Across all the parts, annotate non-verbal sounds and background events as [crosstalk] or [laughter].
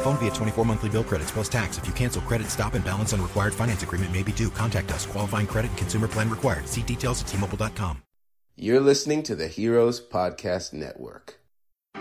Phone via 24 monthly bill credits plus tax. If you cancel credit, stop and balance on required finance agreement may be due. Contact us. Qualifying credit and consumer plan required. See details at tmobile.com. You're listening to the Heroes Podcast Network.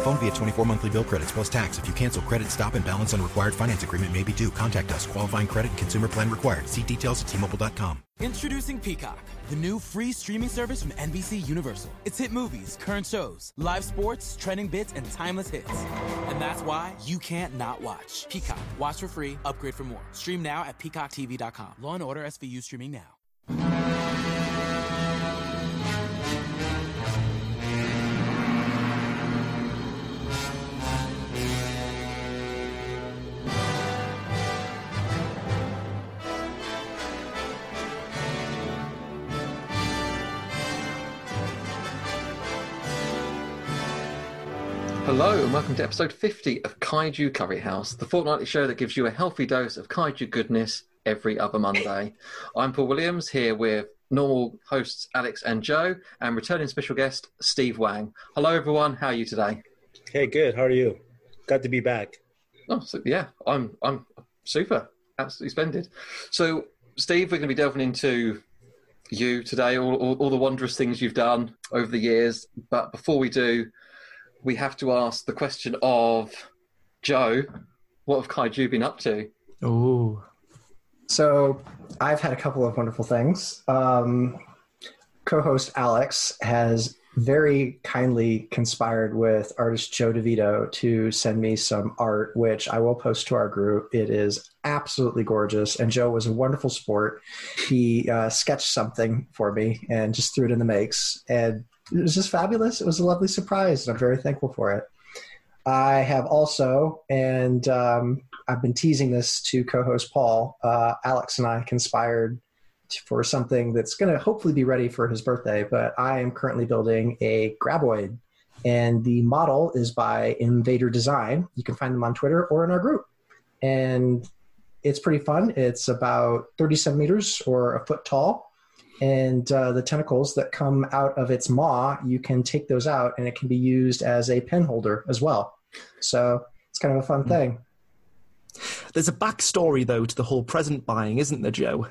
Phone via 24 monthly bill credits plus tax. If you cancel credit, stop and balance on required finance agreement may be due. Contact us. Qualifying credit and consumer plan required. See details at tmobile.com. Introducing Peacock, the new free streaming service from NBC Universal. It's hit movies, current shows, live sports, trending bits, and timeless hits. And that's why you can't not watch. Peacock. Watch for free, upgrade for more. Stream now at peacocktv.com. Law and Order SVU streaming now. Hello, and welcome to episode 50 of Kaiju Curry House, the fortnightly show that gives you a healthy dose of kaiju goodness every other Monday. [laughs] I'm Paul Williams here with normal hosts Alex and Joe, and returning special guest Steve Wang. Hello, everyone. How are you today? Hey, good. How are you? Glad to be back. Oh, so, yeah, I'm I'm super, absolutely splendid. So, Steve, we're going to be delving into you today, all, all, all the wondrous things you've done over the years. But before we do, we have to ask the question of Joe, what have Kaiju been up to? Ooh. So I've had a couple of wonderful things. Um, co-host Alex has very kindly conspired with artist Joe DeVito to send me some art, which I will post to our group. It is absolutely gorgeous, and Joe was a wonderful sport. He uh, sketched something for me and just threw it in the makes, and it was just fabulous. It was a lovely surprise, and I'm very thankful for it. I have also, and um, I've been teasing this to co-host Paul. Uh, Alex and I conspired for something that's going to hopefully be ready for his birthday. But I am currently building a graboid, and the model is by Invader Design. You can find them on Twitter or in our group, and it's pretty fun. It's about 30 centimeters or a foot tall, and uh, the tentacles that come out of its maw, you can take those out, and it can be used as a pen holder as well. So it's kind of a fun Hmm. thing. There's a backstory, though, to the whole present buying, isn't there, Joe?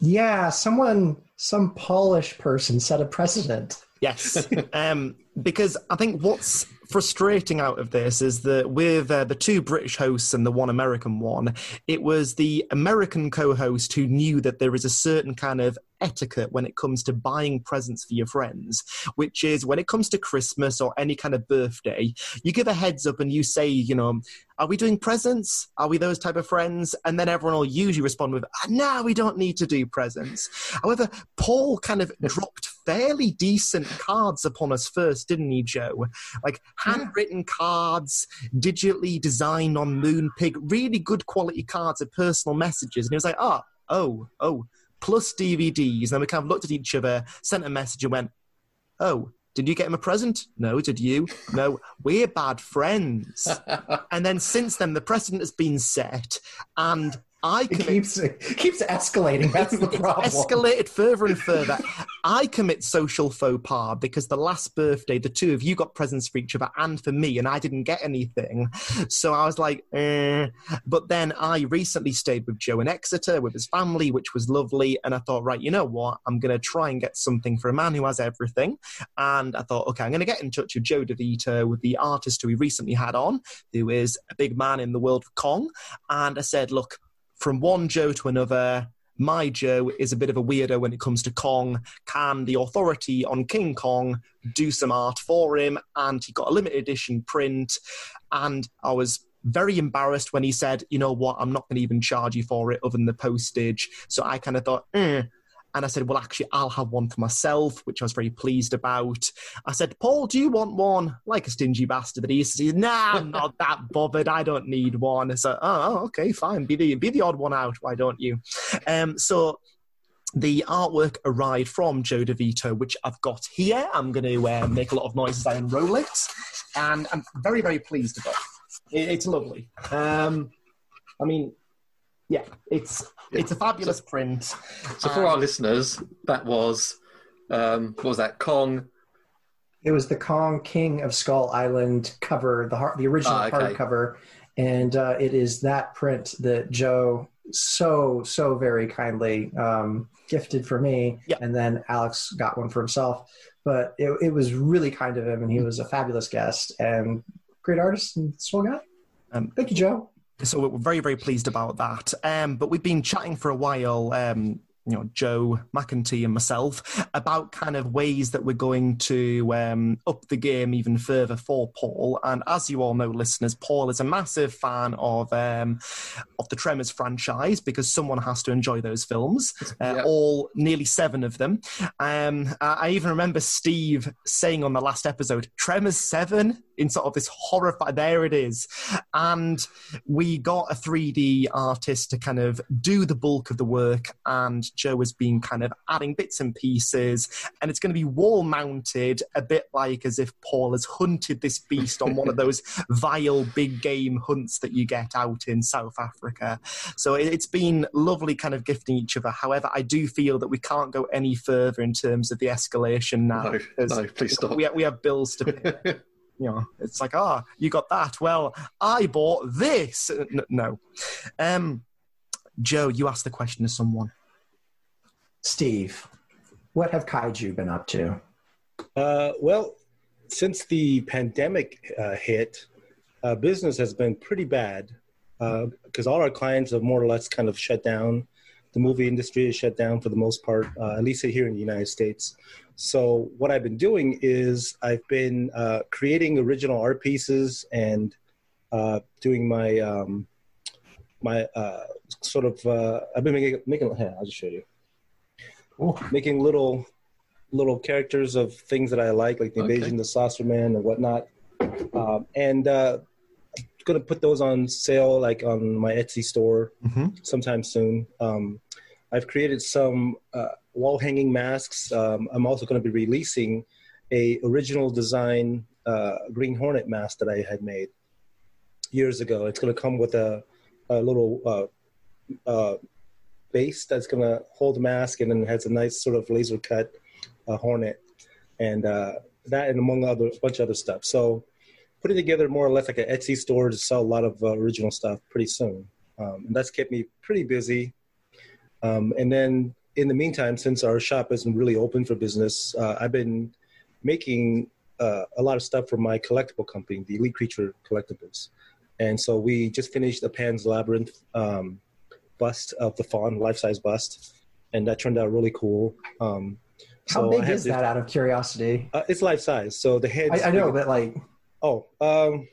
Yeah, someone, some Polish person set a precedent. Yes, [laughs] um, because I think what's frustrating out of this is that with uh, the two British hosts and the one American one, it was the American co-host who knew that there is a certain kind of etiquette when it comes to buying presents for your friends, which is when it comes to Christmas or any kind of birthday, you give a heads up and you say, you know, are we doing presents? Are we those type of friends? And then everyone will usually respond with, "Ah, no, we don't need to do presents. However, Paul kind of dropped fairly decent cards upon us first, didn't he, Joe? Like handwritten cards, digitally designed on Moonpig, really good quality cards of personal messages. And he was like, oh, oh, oh, plus DVDs. And then we kind of looked at each other, sent a message, and went, oh, did you get him a present? No, did you? No, we're bad friends. [laughs] and then since then, the precedent has been set, and I It keeps it keeps escalating. That's the problem. escalated further and further. I commit social faux pas because the last birthday, the two of you got presents for each other and for me, and I didn't get anything. So I was like, eh. But then I recently stayed with Joe in Exeter with his family, which was lovely. And I thought, right, you know what? I'm going to try and get something for a man who has everything. And I thought, okay, I'm going to get in touch with Joe DeVito, with the artist who we recently had on, who is a big man in the world of Kong. And I said, look, from one Joe to another, my Joe is a bit of a weirdo when it comes to Kong. Can the authority on King Kong do some art for him? And he got a limited edition print. And I was very embarrassed when he said, you know what, I'm not going to even charge you for it other than the postage. So I kind of thought, eh. And I said, well, actually, I'll have one for myself, which I was very pleased about. I said, Paul, do you want one? Like a stingy bastard that he is. He said, nah, I'm not [laughs] that bothered. I don't need one. So, oh, okay, fine. Be the, be the odd one out. Why don't you? Um, so the artwork arrived from Joe DeVito, which I've got here. I'm going to uh, make a lot of noise as I unroll it. And I'm very, very pleased about it. it it's lovely. Um, I mean, yeah, it's it's a fabulous print. So for our listeners, that was um, what was that Kong? It was the Kong King of Skull Island cover, the har- the original Ah, okay. hardcover, and uh, it is that print that Joe so so very kindly um, gifted for me, yeah. and then Alex got one for himself. But it, it was really kind of him, and he was a fabulous guest and great artist and swell guy. Um, Thank you, Joe. So we're very, very pleased about that. Um, but we've been chatting for a while, um, you know, Joe McEntee and myself, about kind of ways that we're going to um, up the game even further for Paul. And as you all know, listeners, Paul is a massive fan of um, of the Tremors franchise because someone has to enjoy those films, uh, all nearly seven of them. Um, I I even remember Steve saying on the last episode, "Tremors seven in sort of this horrified. There it is, and we got a 3D artist to kind of do the bulk of the work, and Joe has been kind of adding bits and pieces, and it's going to be wall mounted, a bit like as if Paul has hunted this beast on one of [laughs] those vile big game hunts that you get out in South Africa. So it- it's been lovely kind of gifting each other. However, I do feel that we can't go any further in terms of the escalation now. No, no, please stop. We have, we have bills to pay. [laughs] you know, it's like, ah, you got that. Well, I bought this. N- no. Um, Joe, you asked the question to someone. Steve, what have kaiju been up to? Uh, well, since the pandemic uh, hit, uh, business has been pretty bad because all our clients have more or less kind of shut down. The movie industry is shut down for the most part, uh, at least here in the United States. So, what I've been doing is I've been uh, creating original art pieces and uh, doing my um, my uh, sort of. Uh, I've been making, making. Here, I'll just show you. Making little little characters of things that I like, like the Okay. Invasion, the Saucer Man, and whatnot. Um, and uh, going to put those on sale, like on my Etsy store, sometime soon. Um, I've created some uh, wall hanging masks. Um, I'm also going to be releasing a original design uh, Green Hornet mask that I had made years ago. It's going to come with a, a little uh, uh, base that's going to hold the mask, and then it has a nice sort of laser cut uh, hornet, and uh, that and among other a bunch of other stuff. So putting together more or less like an Etsy store to sell a lot of uh, original stuff pretty soon. Um, and that's kept me pretty busy. Um, and then in the meantime, since our shop isn't really open for business, uh, I've been making uh, a lot of stuff for my collectible company, the Elite Creature Collectibles. And so we just finished the Pan's Labyrinth um, bust of the fawn, life size bust. And that turned out really cool. Um, How so big is that out of curiosity? Uh, it's life size. So the head. I, I know, but like, Oh, um,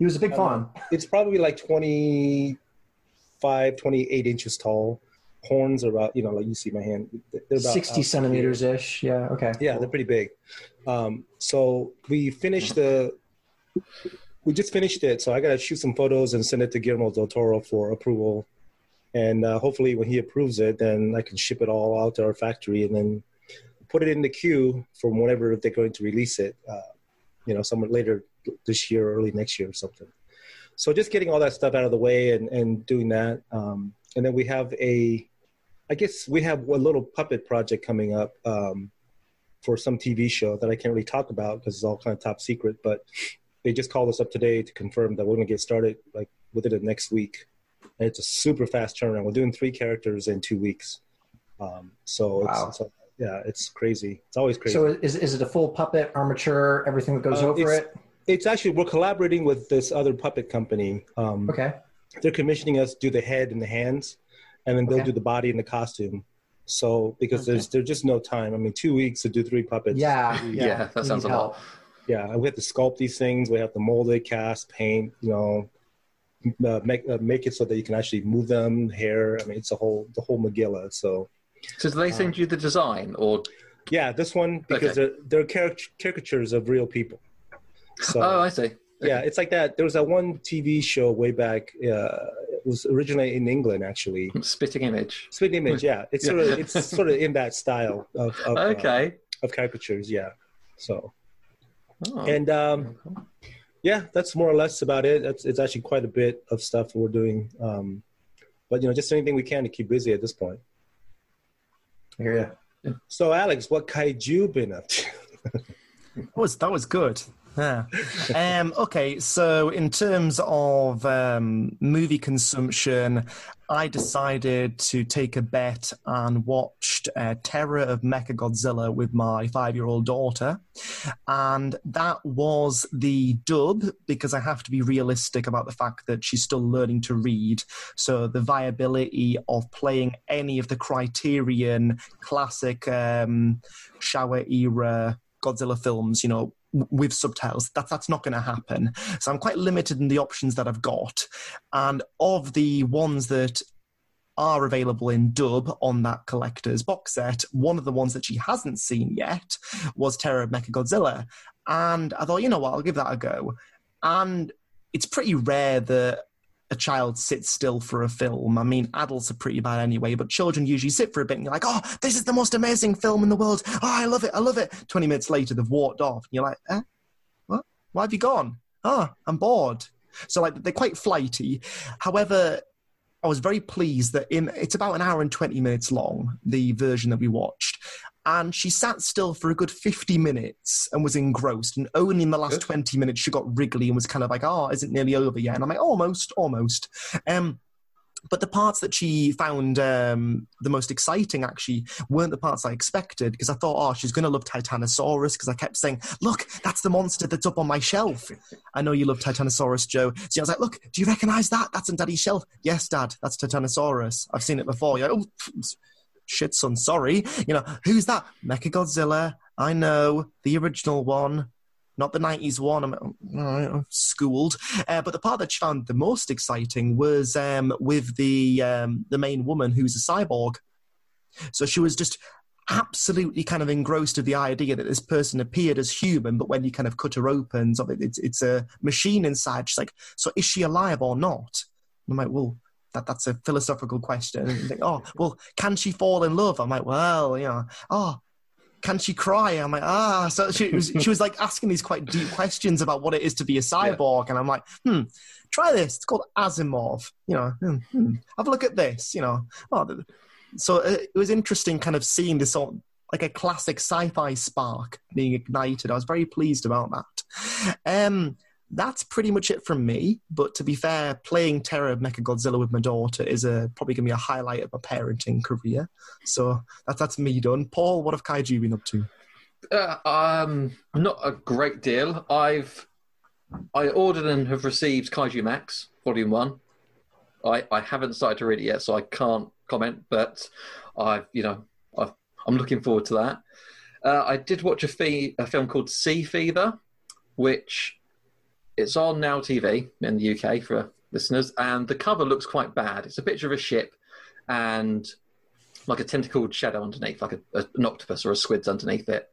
he was a big fawn. It's probably like 25, 28 inches tall. Horns are about, you know, like you see my hand. They're about 60 centimeters ish. Yeah, okay. yeah, they're pretty big. Um, so we finished the. We just finished it, so I got to shoot some photos and send it to Guillermo del Toro for approval, and uh, hopefully when he approves it, then I can ship it all out to our factory and then put it in the queue from whenever they're going to release it. Uh, you know, somewhere later this year, or early next year, or something. So just getting all that stuff out of the way and, and doing that, um, and then we have a, I guess we have a little puppet project coming up. Um, for some TV show that I can't really talk about because it's all kind of top secret. But they just called us up today to confirm that we're going to get started like within the next week. And it's a super fast turnaround. We're doing three characters in two weeks. Um, so Wow. it's, it's yeah, it's crazy. It's always crazy. So is, is it a full puppet, armature, everything that goes Uh, over it? It's actually we're collaborating with this other puppet company. Um, Okay. They're commissioning us do the head and the hands, and then they'll Okay. do the body and the costume. So because there's there's just no time. I mean, two weeks to do three puppets. Yeah, Yeah, that sounds a lot. Yeah, we have to sculpt these things. We have to mold it, cast, paint. You know, uh, make uh, make it so that you can actually move them. Hair. I mean, it's a whole the whole Megillah. So So do they send you the design, or yeah, this one because Okay. they're they're caric- caricatures of real people. So oh, I see. yeah, it's like that. There was that one TV show way back. Uh, it was originally in England, actually. Spitting image. Spitting image, yeah. [laughs] It's sort of it's sort of in that style of, of uh, Okay. of caricatures, yeah. So Oh. and um, yeah, that's more or less about it. It's, it's actually quite a bit of stuff we're doing, um, but you know, just anything we can to keep busy at this point. I hear. So, Alex, what kaiju been up to? [laughs] That was that was good. Yeah. um, okay, so in terms of um, movie consumption, I decided to take a bet and watched uh, Terror of Mechagodzilla with my five-year-old daughter, and that was the dub because I have to be realistic about the fact that she's still learning to read. So the viability of playing any of the Criterion classic um, era Godzilla films, you know, with subtitles. That's that's not going to happen. So I'm quite limited in the options that I've got, and of the ones that are available in dub on that collector's box set, one of the ones that she hasn't seen yet was Terror of Mechagodzilla, and I thought, you know what, I'll give that a go. And it's pretty rare that a child sits still for a film. I mean, adults are pretty bad anyway, but children usually sit for a bit and you're like, oh, this is the most amazing film in the world. Oh, I love it. I love it. 20 minutes later, they've walked off. And you're like, eh? What? Why have you gone? Oh, I'm bored. So, like, they're quite flighty. However, I was very pleased that in it's about an hour and 20 minutes long, the version that we watched. And she sat still for a good 50 minutes and was engrossed. And only in the last 20 minutes, she got wriggly and was kind of like, oh, isn't nearly over yet? And I'm like, almost, almost. Um, but the parts that she found um, the most exciting actually weren't the parts I expected because I thought, oh, she's going to love Titanosaurus because I kept saying, look, that's the monster that's up on my shelf. I know you love Titanosaurus, Joe. So I was like, look, do you recognize that? That's on Daddy's shelf. Yes, Dad, that's Titanosaurus. I've seen it before. You're like, oh, shit, son, sorry. You know, who's that? Mechagodzilla. I know, the original one not the 90s one. I'm, I'm schooled. Uh, but the part that she found the most exciting was um, with the um, the main woman who's a cyborg. So she was just absolutely kind of engrossed with the idea that this person appeared as human, but when you kind of cut her open, it's, it's a machine inside. She's like, so is she alive or not? And I'm like, well, that, that's a philosophical question. [laughs] And think, oh, well, can she fall in love? I'm like, well, you know, oh, can she cry? I'm like, ah. So she was, she was like asking these quite deep questions about what it is to be a cyborg. And I'm like, hmm, try this. It's called Asimov. You know, hmm, hmm. have a look at this, you know. Oh, so it was interesting kind of seeing this sort like a classic sci-fi spark being ignited. I was very pleased about that. Um, that's pretty much it from me. But to be fair, playing Terror of Mechagodzilla with my daughter is a, probably going to be a highlight of my parenting career. So that's that's me done. Paul, what have Kaiju been up to? Uh, um, not a great deal. I've I ordered and have received Kaijumax Volume One. I, I haven't started to read it yet, so I can't comment. But I, you know, I've, I'm looking forward to that. Uh, I did watch a, fee, a film called Sea Fever, which it's on Now TV in the UK for listeners, and the cover looks quite bad. It's a picture of a ship and like a tentacled shadow underneath, like a, a, an octopus or a squid's underneath it.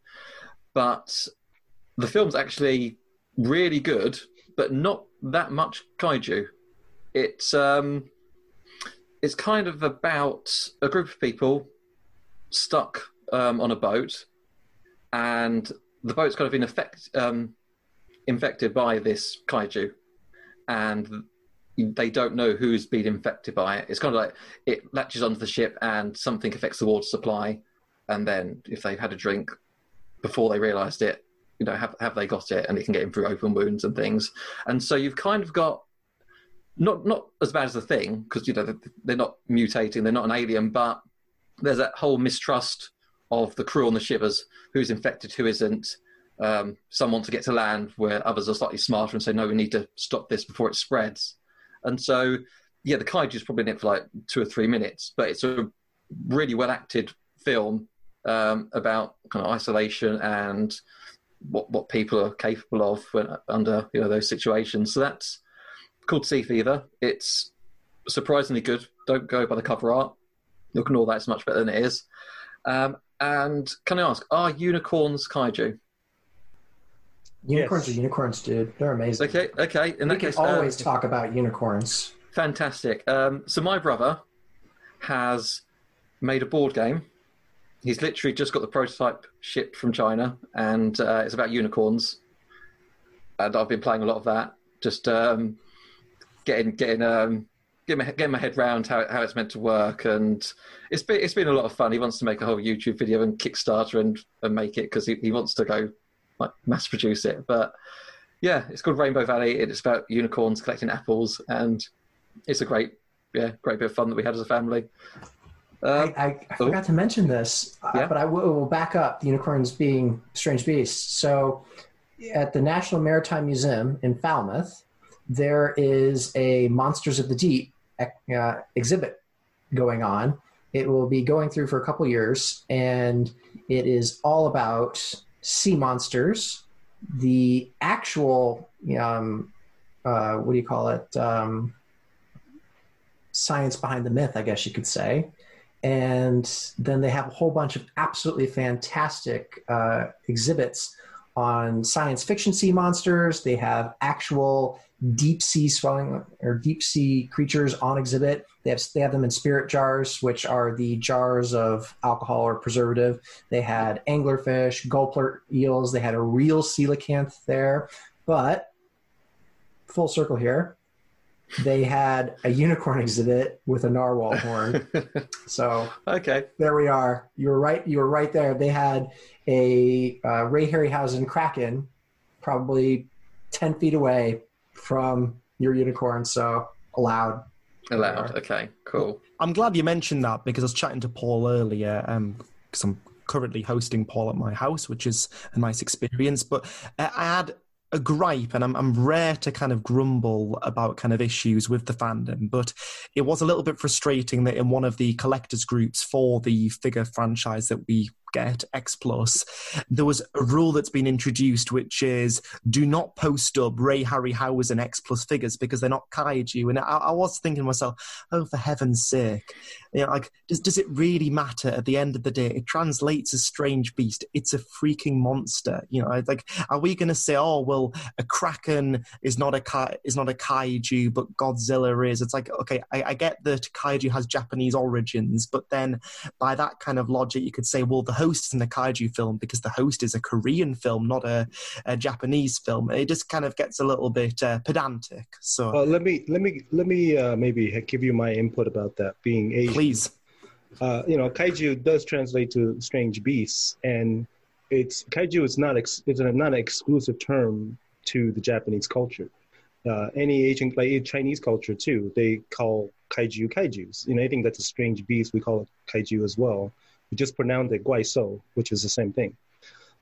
But the film's actually really good, but not that much kaiju. It's um, it's kind of about a group of people stuck um, on a boat, and the boat's kind of been affect, um, infected by this kaiju, and they don't know who's been infected by it. It's kind of like it latches onto the ship, and something affects the water supply, and then if they've had a drink, before they realised it. You know, have have they got it, and it can get in through open wounds and things. And so you've kind of got not not as bad as the thing because you know they're, not mutating, they're not an alien, but there's that whole mistrust of the crew on the ship as who's infected, who isn't. Um, some want to get to land where others are slightly smarter and say, no, we need to stop this before it spreads. And so, yeah, the kaiju is probably in it for like two or three minutes, but it's a really well acted film um, about kind of isolation and what what people are capable of when, under you know those situations. So that's called Sea Fever. It's surprisingly good. Don't go by the cover art. You'll ignore that. It's much better than it is. Um, and can I ask, are unicorns kaiju? Unicorns are unicorns, dude. They're amazing. Okay, okay. In we that can case, always um, talk about unicorns. Fantastic. Um, so my brother has made a board game. He's literally just got the prototype shipped from China, and uh, it's about unicorns. And I've been playing a lot of that, just um, getting getting um, getting my, getting my head round how how it's meant to work, and it's been it's been a lot of fun. He wants to make a whole YouTube video and Kickstarter and and make it because he, he wants to go like mass produce it. But yeah, it's called Rainbow Valley. It's about unicorns collecting apples, and it's a great yeah great bit of fun that we had as a family. Uh, I, I, I forgot to mention this, uh, but I will, will back up the unicorns being strange beasts. So, at the National Maritime Museum in Falmouth, there is a Monsters of the Deep uh, exhibit going on. It will be going through for a couple years, and it is all about sea monsters. The actual, um, uh, what do you call it? Um, science behind the myth, I guess you could say and then they have a whole bunch of absolutely fantastic uh, exhibits on science fiction sea monsters. They have actual deep sea swelling or deep sea creatures on exhibit. They have they have them in spirit jars, which are the jars of alcohol or preservative. They had anglerfish, gulper eels. They had a real coelacanth there, but full circle here. They had a unicorn exhibit with a narwhal horn. [laughs] So okay, there we are. You were right. You were right there. They had a uh, Ray Harryhausen kraken, probably ten feet away from your unicorn. So allowed. Allowed. Okay, cool. I'm glad you mentioned that because I was chatting to Paul earlier. Um, because I'm currently hosting Paul at my house, which is a nice experience. But uh, I had a gripe, and I'm, I'm rare to kind of grumble about kind of issues with the fandom, but it was a little bit frustrating that in one of the collectors groups for the figure franchise that we get X Plus, there was a rule that's been introduced, which is do not post up Ray Harryhausen X Plus figures because they're not kaiju. And I, I was thinking to myself, oh, for heaven's sake, you know, like does does it really matter at the end of the day? It translates as strange beast. It's a freaking monster. You know, like are we going to say, oh, well, a kraken is not a is not a kaiju, but Godzilla is? It's like okay, I, I get that kaiju has Japanese origins, but then by that kind of logic, you could say, well, the host isn't a kaiju film because the host is a Korean film, not a, a Japanese film. It just kind of gets a little bit uh, pedantic. So Uh, let me let me let me uh, maybe give you my input about that being Asian. Please. Uh, you know, kaiju does translate to strange beasts, and it's kaiju is not ex, it's a, not an exclusive term to the Japanese culture. Uh, any Asian, like Chinese culture too, they call kaiju kaiju's. You know, anything that's a strange beast, we call it kaiju as well. We just pronounce it guaiso, which is the same thing.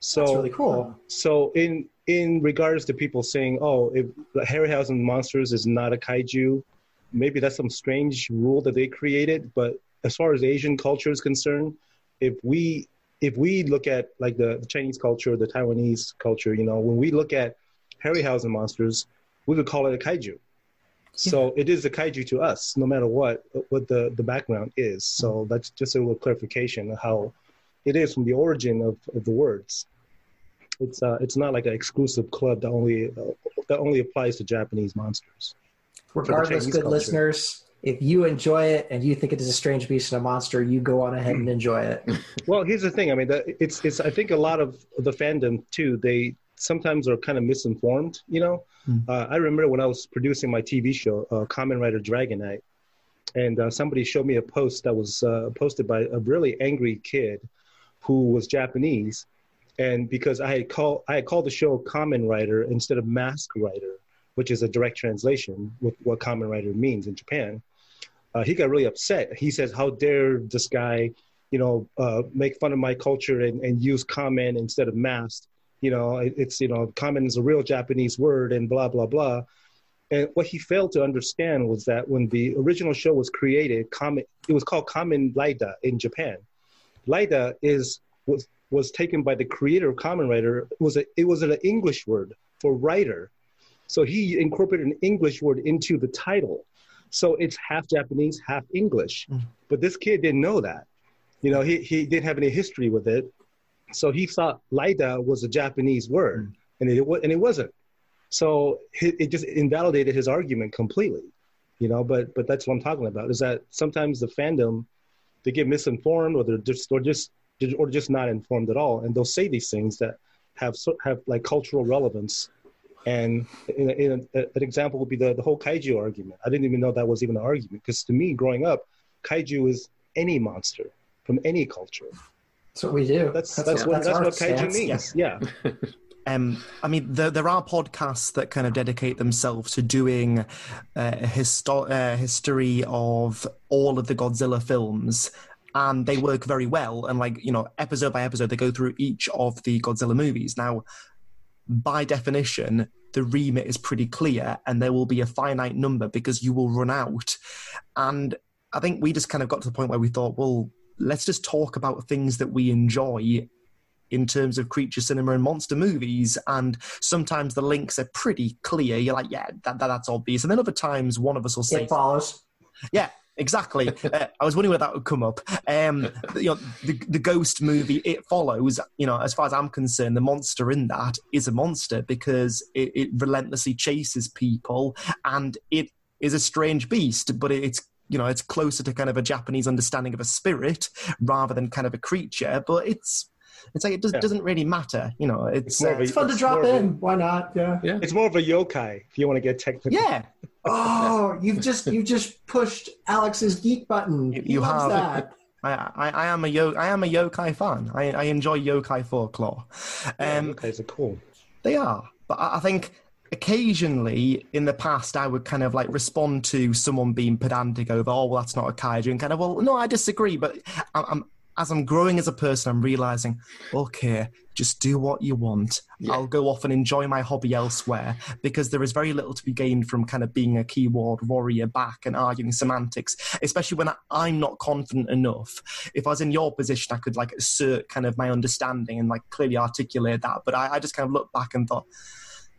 So That's really cool. Uh, so in in regards to people saying, "Oh, if the Harryhausen monsters is not a kaiju," maybe that's some strange rule that they created. But as far as Asian culture is concerned, if we if we look at like the, the Chinese culture, the Taiwanese culture, you know, when we look at Harryhausen monsters, we would call it a kaiju. So it is a kaiju to us, no matter what what the, the background is. So that's just a little clarification of how it is from the origin of, of the words. It's uh, it's not like an exclusive club that only uh, that only applies to Japanese monsters. Regardless, good culture. listeners, if you enjoy it and you think it is a strange beast and a monster, you go on ahead and [clears throat] enjoy it. Well, here's the thing. I mean, the, it's it's. I think a lot of the fandom too. They sometimes are kind of misinformed. You know, uh, I remember when I was producing my TV show, uh, Kamen Rider Dragon Knight, and uh, somebody showed me a post that was uh, posted by a really angry kid who was Japanese, and because I had called I had called the show Kamen Rider instead of Mask Rider, which is a direct translation with what Kamen Rider means in Japan. Uh, he got really upset. He says, "How dare this guy, you know, uh, make fun of my culture and, and use kamen instead of mask? You know, it, it's you know, kamen is a real Japanese word and blah blah blah." And what he failed to understand was that when the original show was created, Kamen, it was called Kamen Laida in Japan. Laida is was was taken by the creator of Rider. It was a, it was an English word for writer, so he incorporated an English word into the title. So it's half Japanese, half English. Mm. But this kid didn't know that. You know, he, he didn't have any history with it. So he thought Laida was a Japanese word, mm. and it and it wasn't. So it, it just invalidated his argument completely. You know, but but that's what I'm talking about. Is that sometimes the fandom they get misinformed, or they're just or just or just not informed at all, and they'll say these things that have have like cultural relevance. And in, in uh, an example would be the, the whole kaiju argument. I didn't even know that was even an argument because to me, growing up, kaiju is any monster from any culture. That's what we do. That's That's that's, what- what that's that's our what kaiju means. yeah. Yeah. [laughs] Um, I mean, there, there are podcasts that kind of dedicate themselves to doing uh, a histo- uh, history of all of the Godzilla films, and they work very well. And like you know, episode by episode, they go through each of the Godzilla movies. Now, by definition, the remit is pretty clear, and there will be a finite number because you will run out. And I think we just kind of got to the point where we thought, well, let's just talk about things that we enjoy in terms of creature cinema and monster movies. And sometimes the links are pretty clear. You're like, yeah, that, that that's obvious. And then other times, one of us will say, It follows. yeah, exactly. [laughs] uh, I was wondering where that would come up. Um, you know, the, the ghost movie, it follows, you know, as far as I'm concerned, the monster in that is a monster because it, it relentlessly chases people and it is a strange beast, but it's you know, it's closer to kind of a Japanese understanding of a spirit rather than kind of a creature. But it's it's like it does, Yeah. doesn't really matter. You know, it's, It's more of a- It's fun to drop more of a- in. Why not? Yeah. Yeah. It's more of a yokai if you want to get technical. yeah. Oh, you've just you've just pushed Alex's geek button. You- you have. that. I, I, I am a yo, I am a yokai fan. I, I enjoy yokai folklore. Um, Yokais are cool. They are, but I I think occasionally in the past I would kind of like respond to someone being pedantic over, oh well, that's not a kaiju, and kind of, well, no, I disagree. But I'm, I'm as I'm growing as a person, I'm realizing, okay, just do what you want. I'll go off and enjoy my hobby elsewhere because there is very little to be gained from kind of being a keyword warrior back and arguing semantics, especially when I, I'm not confident enough. If I was in your position, I could like assert kind of my understanding and like clearly articulate that. But I, I just kind of looked back and thought,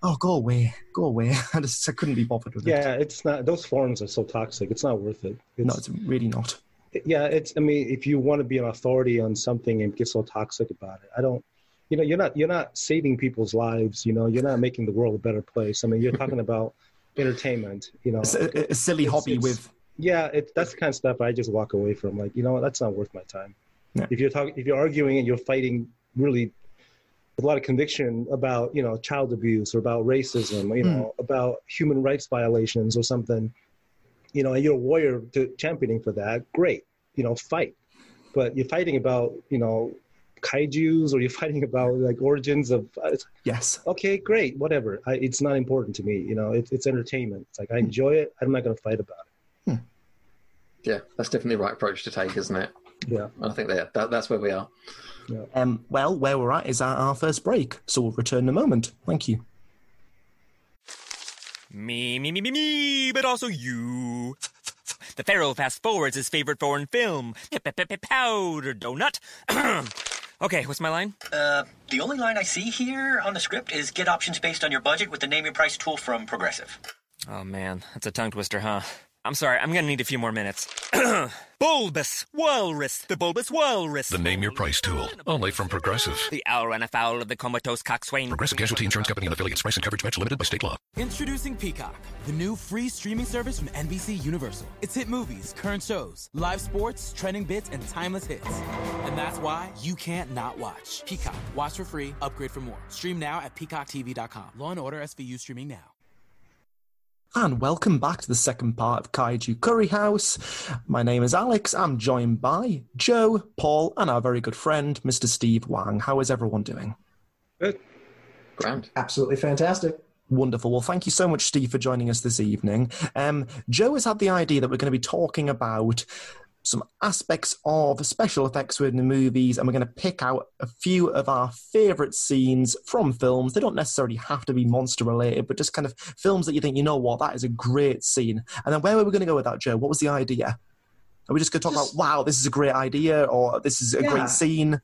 oh, go away, go away. [laughs] I just I couldn't be bothered with it. Yeah, it's not. Those forums are so toxic. It's not worth it. It's, No, it's really not. yeah, it's. I mean, if you want to be an authority on something and get so toxic about it, I don't. You know, you're not. You're not saving people's lives. You know, you're not making the world a better place. I mean, you're talking [laughs] about entertainment. You know, a, a silly It's- hobby it's- with yeah, it, that's the kind of stuff I just walk away from. Like, you know, what, that's not worth my time. Yeah. If you're talking, if you're arguing and you're fighting really with a lot of conviction about, you know, child abuse or about racism, you hmm. know, about human rights violations or something, you know, and you're a warrior to championing for that, great, you know, fight. But you're fighting about, you know, kaiju's or you're [laughs] fighting about like origins of uh, yes. okay great whatever I, it's not important to me you know it, it's entertainment it's like i hmm. enjoy it i'm not going to fight about it hmm. Yeah, that's definitely the right approach to take, isn't it? yeah I think that, that that's where we are. Um, well, where we're at is our, our first break, so we'll return in a moment. Thank you. Me, me, me, me, me, but also you. The Pharaoh fast forwards his favorite foreign film, Powder Donut. [clears throat] okay, what's my line? Uh, the only line I see here on the script is get options based on your budget with the name your price tool from Progressive. Oh man, that's a tongue twister, huh? I'm sorry, I'm gonna need a few more minutes. [clears throat] bulbous Walrus, the Bulbous Walrus. The Name Your Price tool. Only from Progressive. The owl ran afoul of the comatose coxswain. Progressive Casualty Insurance Company and affiliates. Price and coverage match limited by state law. Introducing Peacock, the new free streaming service from NBC Universal. It's hit movies, current shows, live sports, trending bits, and timeless hits. And that's why you can't not watch. Peacock. Watch for free, upgrade for more. Stream now at peacocktv.com. Law and Order SVU streaming now. And welcome back to the second part of Kaiju Curry House. My name is Alex. I'm joined by Joe, Paul, and our very good friend, Mr. Steve Wang. How is everyone doing? Good. Grand. Absolutely fantastic. Wonderful. Well, thank you so much, Steve, for joining us this evening. Um, Joe has had the idea that we're going to be talking about some aspects of special effects within the movies, and we're going to pick out a few of our favourite scenes from films. They don't necessarily have to be monster related, but just kind of films that you think, you know what, that is a great scene. And then where were we going to go with that, Joe? What was the idea? Are we just going to talk just, about, wow, this is a great idea, or this is a yeah. great scene?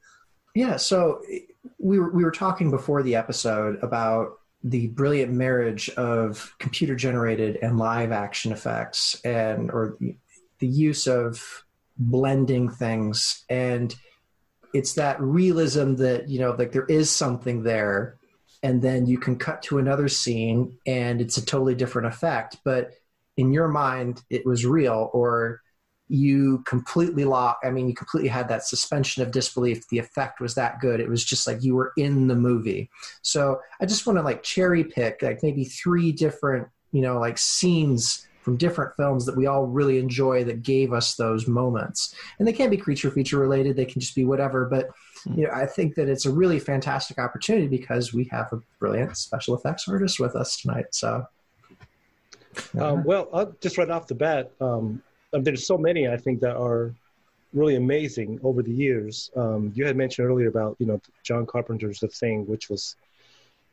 Yeah. So we were we were talking before the episode about the brilliant marriage of computer generated and live action effects and or the use of blending things. And it's that realism that you know like there is something there and then you can cut to another scene and it's a totally different effect. But in your mind it was real or you completely lock i mean you completely had that suspension of disbelief. The effect was that good. It was just like you were in the movie. So i just want to like cherry pick like maybe three different you know like scenes from different films that we all really enjoy that gave us those moments. And they can't be creature feature related, they can just be whatever. But you know, I think that it's a really fantastic opportunity because we have a brilliant special effects artist with us tonight. So, um, well, I'll just right off the bat, um, um, there's so many I think that are really amazing over the years. Um, you had mentioned earlier about you know John Carpenter's The Thing, which was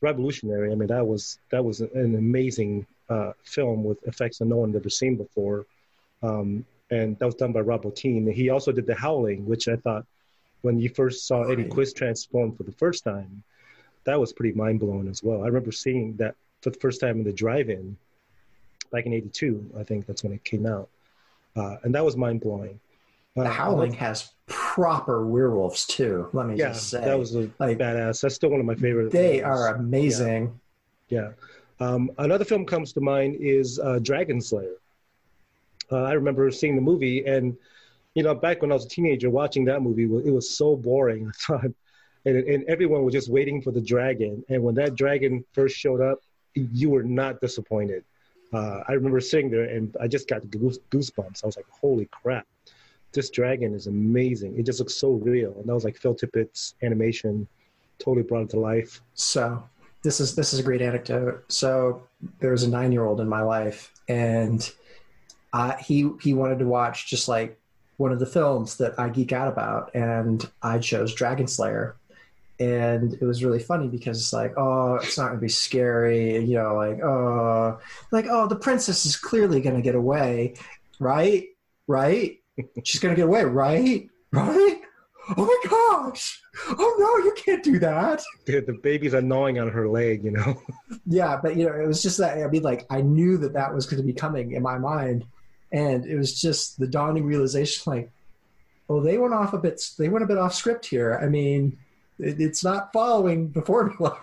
revolutionary. I mean, that was that was an amazing uh, film with effects that no one had ever seen before. Um, and that was done by Rob Bottin. He also did The Howling, which I thought when you first saw Eddie Quist transform for the first time, that was pretty mind blowing as well. I remember seeing that for the first time in the drive in back in 82. I think that's when it came out. Uh, and that was mind blowing. Uh, the Howling has proper werewolves too. Let me yeah, just say that was a like, badass. That's still one of my favorite. They films. are amazing. Yeah. yeah. Um, another film comes to mind is uh, Dragon Slayer. Uh, I remember seeing the movie, and you know, back when I was a teenager, watching that movie, it was so boring. [laughs] I thought, and, and everyone was just waiting for the dragon. And when that dragon first showed up, you were not disappointed. Uh, I remember sitting there, and I just got goose, goosebumps. I was like, "Holy crap! This dragon is amazing. It just looks so real." And that was like Phil Tippett's animation, totally brought it to life. So this is this is a great anecdote. So there was a nine year old in my life, and I, he he wanted to watch just like one of the films that I geek out about, and I chose Dragon Slayer. And it was really funny because it's like, oh, it's not to be scary, you know, like, oh, like, oh, the princess is clearly to get away, right? Right? She's going to get away, right? Right? oh my gosh! Oh no you can't do that! The, the babies are gnawing on her leg you know? Yeah but you know it was just that i mean like i knew that that was going to be coming in my mind and it was just the dawning realization like oh they went off a bit they went a bit off script here. I mean it, it's not following the formula.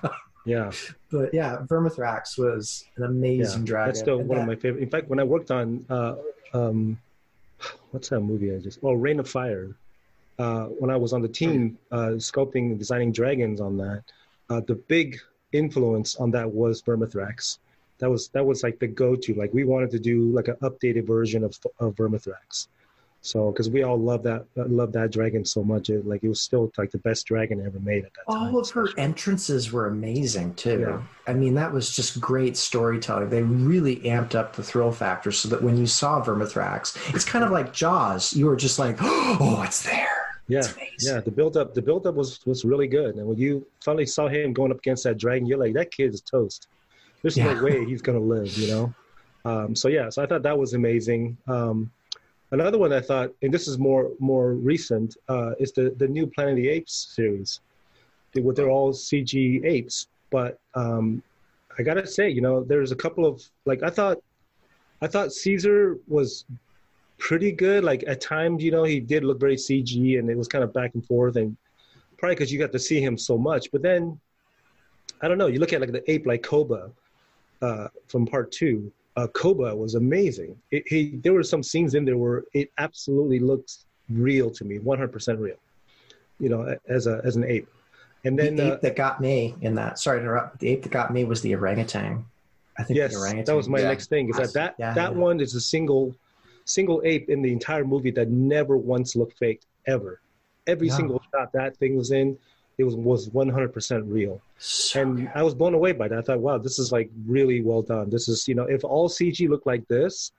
Yeah. But yeah vermithrax was an amazing yeah, dragon that's still and one that, of my favorite in fact when i worked on uh, um, what's that movie i just oh Reign of Fire uh, when I was on the team uh, sculpting and designing dragons on that, uh, the big influence on that was Vermithrax. That was that was like the go-to. Like we wanted to do like an updated version of of Vermithrax. So, because we all love that, love that dragon so much, it, like it was still like the best dragon ever made at that all time. All of her entrances were amazing too. Yeah. I mean, that was just great storytelling. They really amped up the thrill factor so that when you saw Vermithrax, it's kind of like Jaws. You were just like, [gasps] oh, it's there. Yeah, yeah. The build up, the build up was was really good. And when you finally saw him going up against that dragon, you're like, that kid is toast. There's yeah. no way he's gonna live, you know. Um, so yeah, so I thought that was amazing. Um, another one I thought, and this is more more recent, uh, is the the new Planet of the Apes series. They, they're all CG apes, but um, I gotta say, you know, there's a couple of like I thought, I thought Caesar was pretty good. Like at times, you know, he did look very CG, and it was kind of back and forth, and probably because you got to see him so much. But then, I don't know. You look at like the ape like Koba uh, from part two. Uh, Koba was amazing. It, he there were some scenes in there where it absolutely looks real to me, 100% real. You know, as a as an ape. And then the ape uh, that got me in that. Sorry to interrupt. The ape that got me was the orangutan. I think yes, that was my yeah. next thing. Is that that, yeah, that yeah. one is a single single ape in the entire movie that never once looked fake ever. Every single shot that thing was in, it was was 100% real. So and I was blown away by that. I thought, wow, this is like really well done. This is, you know, if all CG looked like this,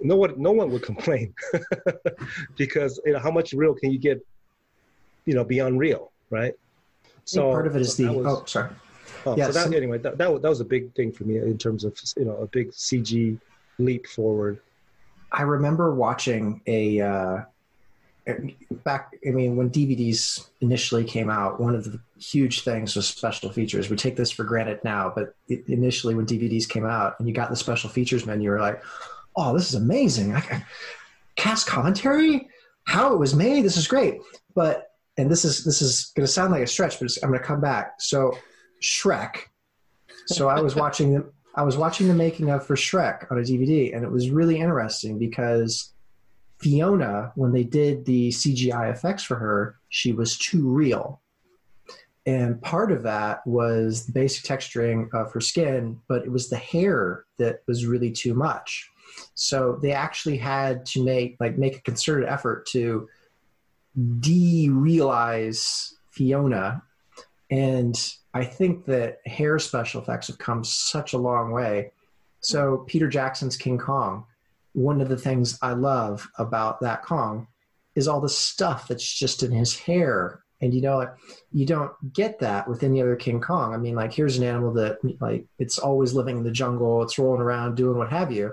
no one, no one would [laughs] complain [laughs] because you know how much real can you get, you know, beyond real, right? So part of it is the. Was, oh, sorry. Oh, yeah, so that, so, anyway, that, that that was a big thing for me in terms of you know a big CG leap forward. I remember watching a. Uh, back i mean when dvds initially came out one of the huge things was special features. We take this for granted now but initially when dvds came out and you got the special features menu you were like oh this is amazing. I, cast commentary? How it was made? This is great. But and this is this is going to sound like a stretch but i'm going to come back. So shrek. So i was watching the i was watching the making of for shrek on a dvd and it was really interesting because Fiona, when they did the CGI effects for her, she was too real. And part of that was the basic texturing of her skin, but it was the hair that was really too much. So they actually had to make like make a concerted effort to de-realize Fiona. And I think that hair special effects have come such a long way. So Peter Jackson's King Kong, one of the things I love about that Kong is all the stuff that's just in his hair. And you know, you don't get that with any other King Kong. I mean, like here's an animal that like it's always living in the jungle, it's rolling around, doing what have you.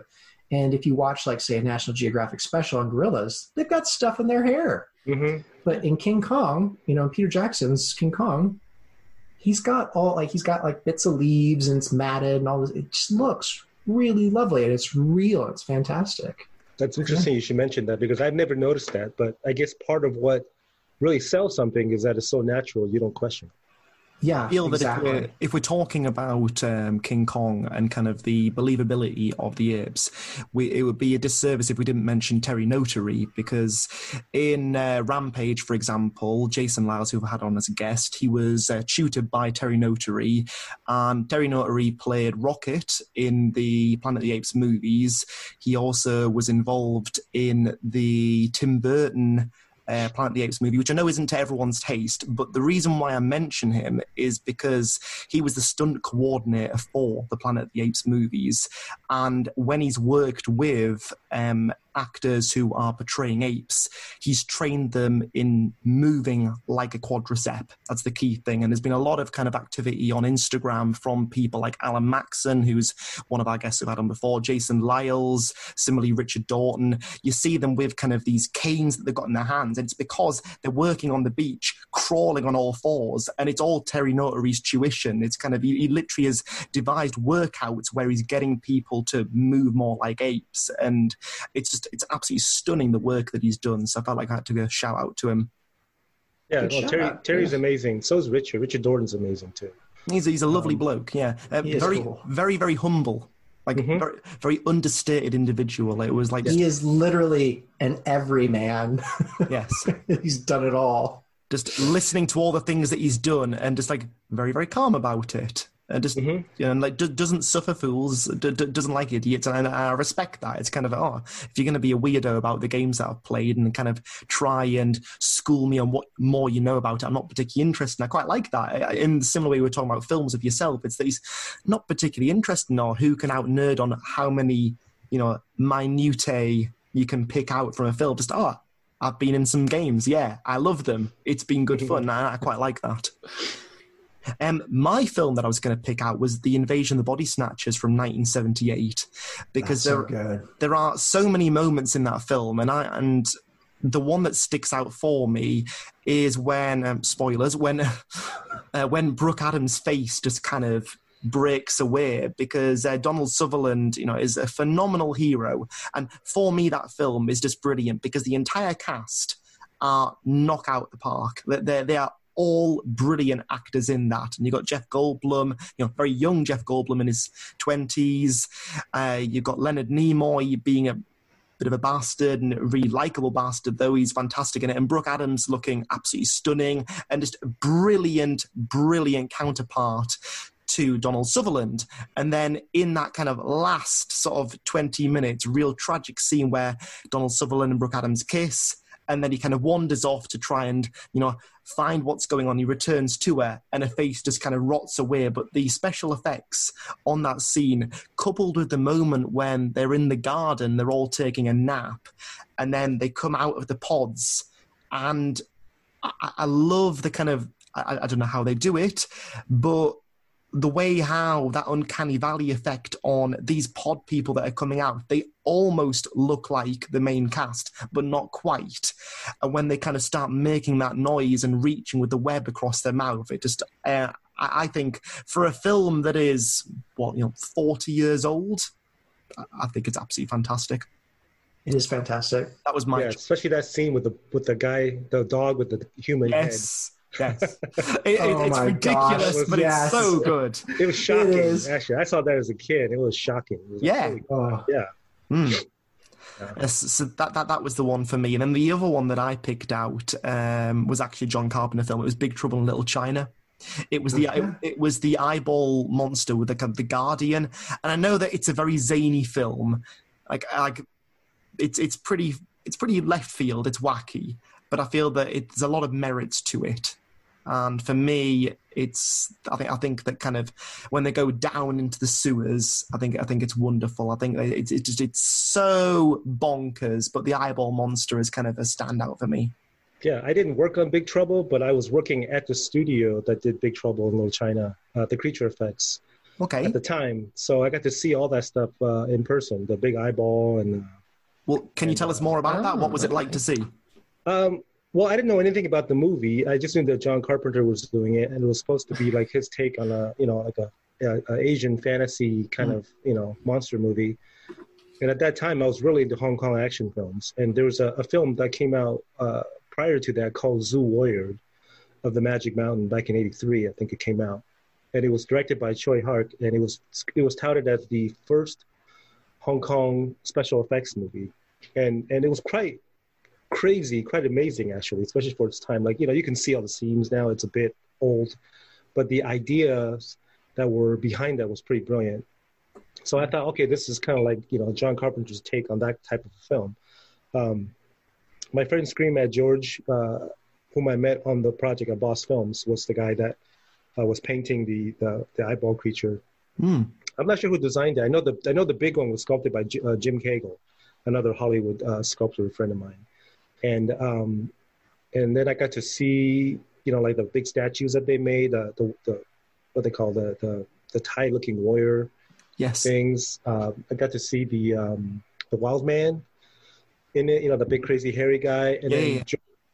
And if you watch, like, say, a National Geographic special on gorillas, they've got stuff in their hair. Mm-hmm. But in King Kong, you know, Peter Jackson's King Kong, he's got all like he's got like bits of leaves and it's matted and all this. It just looks really lovely and it's real. It's fantastic. That's interesting. Yeah. You should mention that because I've never noticed that. But I guess part of what really sells something is that it's so natural you don't question. Yeah, I feel exactly. if we're, if we're talking about um, King Kong and kind of the believability of the apes, we, it would be a disservice if we didn't mention Terry Notary because in uh, Rampage, for example, Jason Liles, who I've had on as a guest, he was uh, tutored by Terry Notary, and Terry Notary played Rocket in the Planet of the Apes movies. He also was involved in the Tim Burton uh, Planet of the Apes movie, which I know isn't to everyone's taste, but the reason why I mention him is because he was the stunt coordinator for the Planet of the Apes movies. And when he's worked with um, actors who are portraying apes, he's trained them in moving like a quadruped. That's the key thing. And there's been a lot of kind of activity on Instagram from people like Alan Maxon, who's one of our guests we've had on before, Jason Liles, similarly Richard Dorton. You see them with kind of these canes that they've got in their hands. And it's because they're working on the beach, crawling on all fours. And it's all Terry Notary's tuition. It's kind of, he, he literally has devised workouts where he's getting people to move more like apes. And it's just just it's absolutely stunning the work that he's done. So I felt like I had to give a shout out to him. Yeah, well, Terry, Terry's yeah. amazing. So is Richard. Richard Dorton's amazing too. He's he's a lovely um, bloke. Yeah, uh, very cool. very very humble. Like mm-hmm. very very understated individual. It was like he is literally an everyman. [laughs] yes, he's done it all. Just listening to all the things that he's done and just like very very calm about it and just mm-hmm. you know, like doesn't suffer fools, d- d- doesn't like idiots, and I respect that. It's kind of oh, if you're going to be a weirdo about the games that I've played and kind of try and school me on what more you know about it, I'm not particularly interested. And I quite like that. In the similar way we're talking about films of yourself, it's that he's not particularly interested or who can out nerd on how many you know minutiae you can pick out from a film. Just oh, I've been in some games. Yeah, I love them. It's been good fun. I, I quite like that. Um, my film that I was going to pick out was The Invasion of the Body Snatchers from 1978 because there, so there are so many moments in that film, and I and the one that sticks out for me is when um, spoilers when [laughs] uh, when Brooke Adams' face just kind of breaks away because uh, Donald Sutherland, you know, is a phenomenal hero, and for me that film is just brilliant because the entire cast are knock out the park. They they are all brilliant actors in that. And you've got Jeff Goldblum, you know, very young Jeff Goldblum in his 20s. Uh, you've got Leonard Nimoy being a bit of a bastard and a really likable bastard, though he's fantastic in it. And Brooke Adams looking absolutely stunning and just a brilliant, brilliant counterpart to Donald Sutherland. And then in that kind of last sort of 20 minutes, real tragic scene where Donald Sutherland and Brooke Adams kiss and then he kind of wanders off to try and you know find what's going on. He returns to her, and her face just kind of rots away. But the special effects on that scene, coupled with the moment when they're in the garden, they're all taking a nap, and then they come out of the pods, and I, I love the kind of I, I don't know how they do it, but the way how that uncanny valley effect on these pod people that are coming out they almost look like the main cast but not quite. And when they kind of start making that noise and reaching with the web across their mouth it just uh, i think for a film that is what you know 40 years old i think it's absolutely fantastic. It is fantastic. That was my yeah, especially that scene with the with the guy the dog with the human yes. head Yes, [laughs] it, oh it's ridiculous, gosh, but yes. it's so good. It was shocking. is. Actually, I saw that as a kid. It was shocking. It was Yeah. like, Oh, yeah. Mm. Yes, so that, that that was the one for me, and then the other one that I picked out um, was actually a John Carpenter film. It was Big Trouble in Little China. It was the it, it was the eyeball monster with the the Guardian, and I know that it's a very zany film. Like like it's it's pretty it's pretty left field. It's wacky, but I feel that it, there's a lot of merits to it. And for me, it's I think I think that kind of when they go down into the sewers, I think I think it's wonderful. I think it's it's just it's so bonkers, but the eyeball monster is kind of a standout for me. Yeah, I didn't work on Big Trouble, but I was working at the studio that did Big Trouble in Little China, uh, the creature effects Okay. at the time. So I got to see all that stuff uh, in person, the big eyeball and. Well, can you tell us more about that? What was it like to see? Um, well, I didn't know anything about the movie. I just knew that John Carpenter was doing it, and it was supposed to be like his take on a, you know, like a, a, a Asian fantasy kind Mm. of, you know, monster movie. And at that time, I was really into Hong Kong action films, and there was a, a film that came out uh, prior to that called Zu Warrior of the Magic Mountain back in '83. I think it came out, and it was directed by Tsui Hark, and it was it was touted as the first Hong Kong special effects movie, and and it was quite crazy, quite amazing actually, especially for its time. Like you know, you can see all the seams now; it's a bit old, but the ideas that were behind that was pretty brilliant. So I thought, okay, this is kind of like you know John Carpenter's take on that type of film. Um, my friend Screaming Mad George, uh, whom I met on the project at Boss Films, was the guy that uh, was painting the, the the eyeball creature. Mm. I'm not sure who designed it. I know the I know the big one was sculpted by J- uh, Jim Kagel, another Hollywood uh, sculptor friend of mine, and um, and then I got to see you know like the big statues that they made, uh, the the what they call the the the Thai looking warrior Yes. things. Uh, I got to see the um, the wild man in it, you know the big crazy hairy guy, and Yeah, then yeah.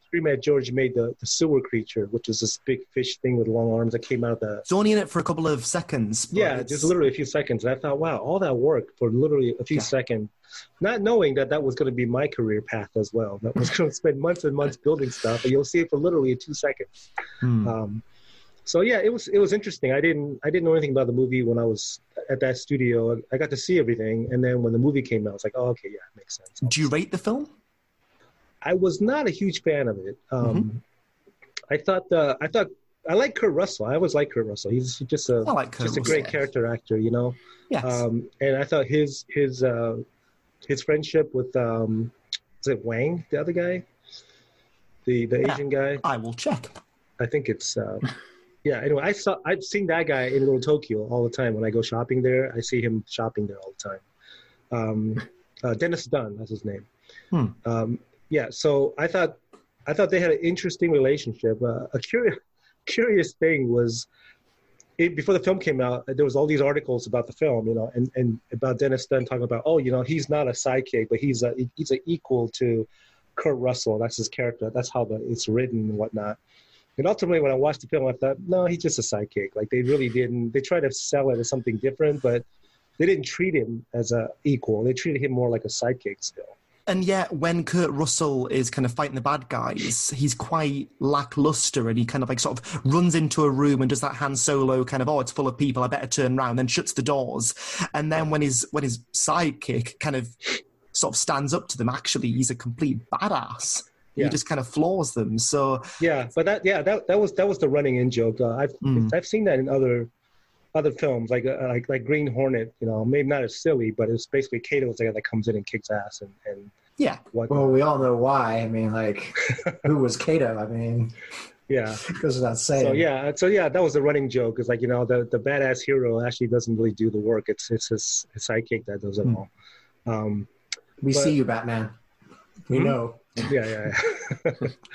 George, Screaming Mad George made the, the sewer creature, which is this big fish thing with long arms that came out of the It's only in it for a couple of seconds. yeah, it's- just literally a few seconds. And I thought, wow, all that work for literally a few Yeah. seconds, not knowing that that was going to be my career path as well. That was going [laughs] to spend months and months building stuff, and you'll see it for literally two seconds. Hmm. Um, so yeah, it was it was interesting. I didn't I didn't know anything about the movie when I was at that studio. I got to see everything, and then when the movie came out, I was like, oh, okay, yeah, it makes sense. Do you rate the film? I was not a huge fan of it. Um, Mm-hmm. I thought uh, I thought I like Kurt Russell. I always like Kurt Russell. He's just a like just a great character actor, you know. Yes. Um, and I thought his his uh, his friendship with um, is it Wang, the other guy, the the Yeah. Asian guy. I will check. I think it's uh, yeah. Anyway, I saw I've seen that guy in Little Tokyo all the time when I go shopping there. I see him shopping there all the time. Um, uh, Dennis Dun, that's his name. Hmm. Um, yeah. So I thought I thought they had an interesting relationship. Uh, a curious [laughs] curious thing was. It, before the film came out, there was all these articles about the film, you know, and, and about Dennis Dun talking about, oh, you know, he's not a sidekick, but he's a he's an equal to Kurt Russell. That's his character. That's how the, it's written and whatnot. And ultimately, when I watched the film, I thought, no, he's just a sidekick. Like they really didn't. They tried to sell it as something different, but they didn't treat him as a equal. They treated him more like a sidekick still. And yet, when Kurt Russell is kind of fighting the bad guys, he's quite lackluster and he kind of like sort of runs into a room and does that Han Solo kind of, oh, it's full of people, I better turn around, then shuts the doors. And then when his when his sidekick kind of sort of stands up to them, actually, he's a complete badass. Yeah. He just kind of floors them. So Yeah, but that yeah that that was that was the running in joke. Uh, I've Mm. I've seen that in other other films like uh, like like Green Hornet. You know, maybe not as silly, but it's basically Kato's the guy that comes in and kicks ass and and Yeah. Well, we all know why. I mean, like, [laughs] who was Kato? I mean, yeah, [laughs] goes without saying. So yeah, so yeah, that was a running joke. It's like you know the the badass hero actually doesn't really do the work. It's it's his, his sidekick that does it Hmm. all. Um, we but- see you, Batman. We Hmm? know. yeah, yeah, yeah.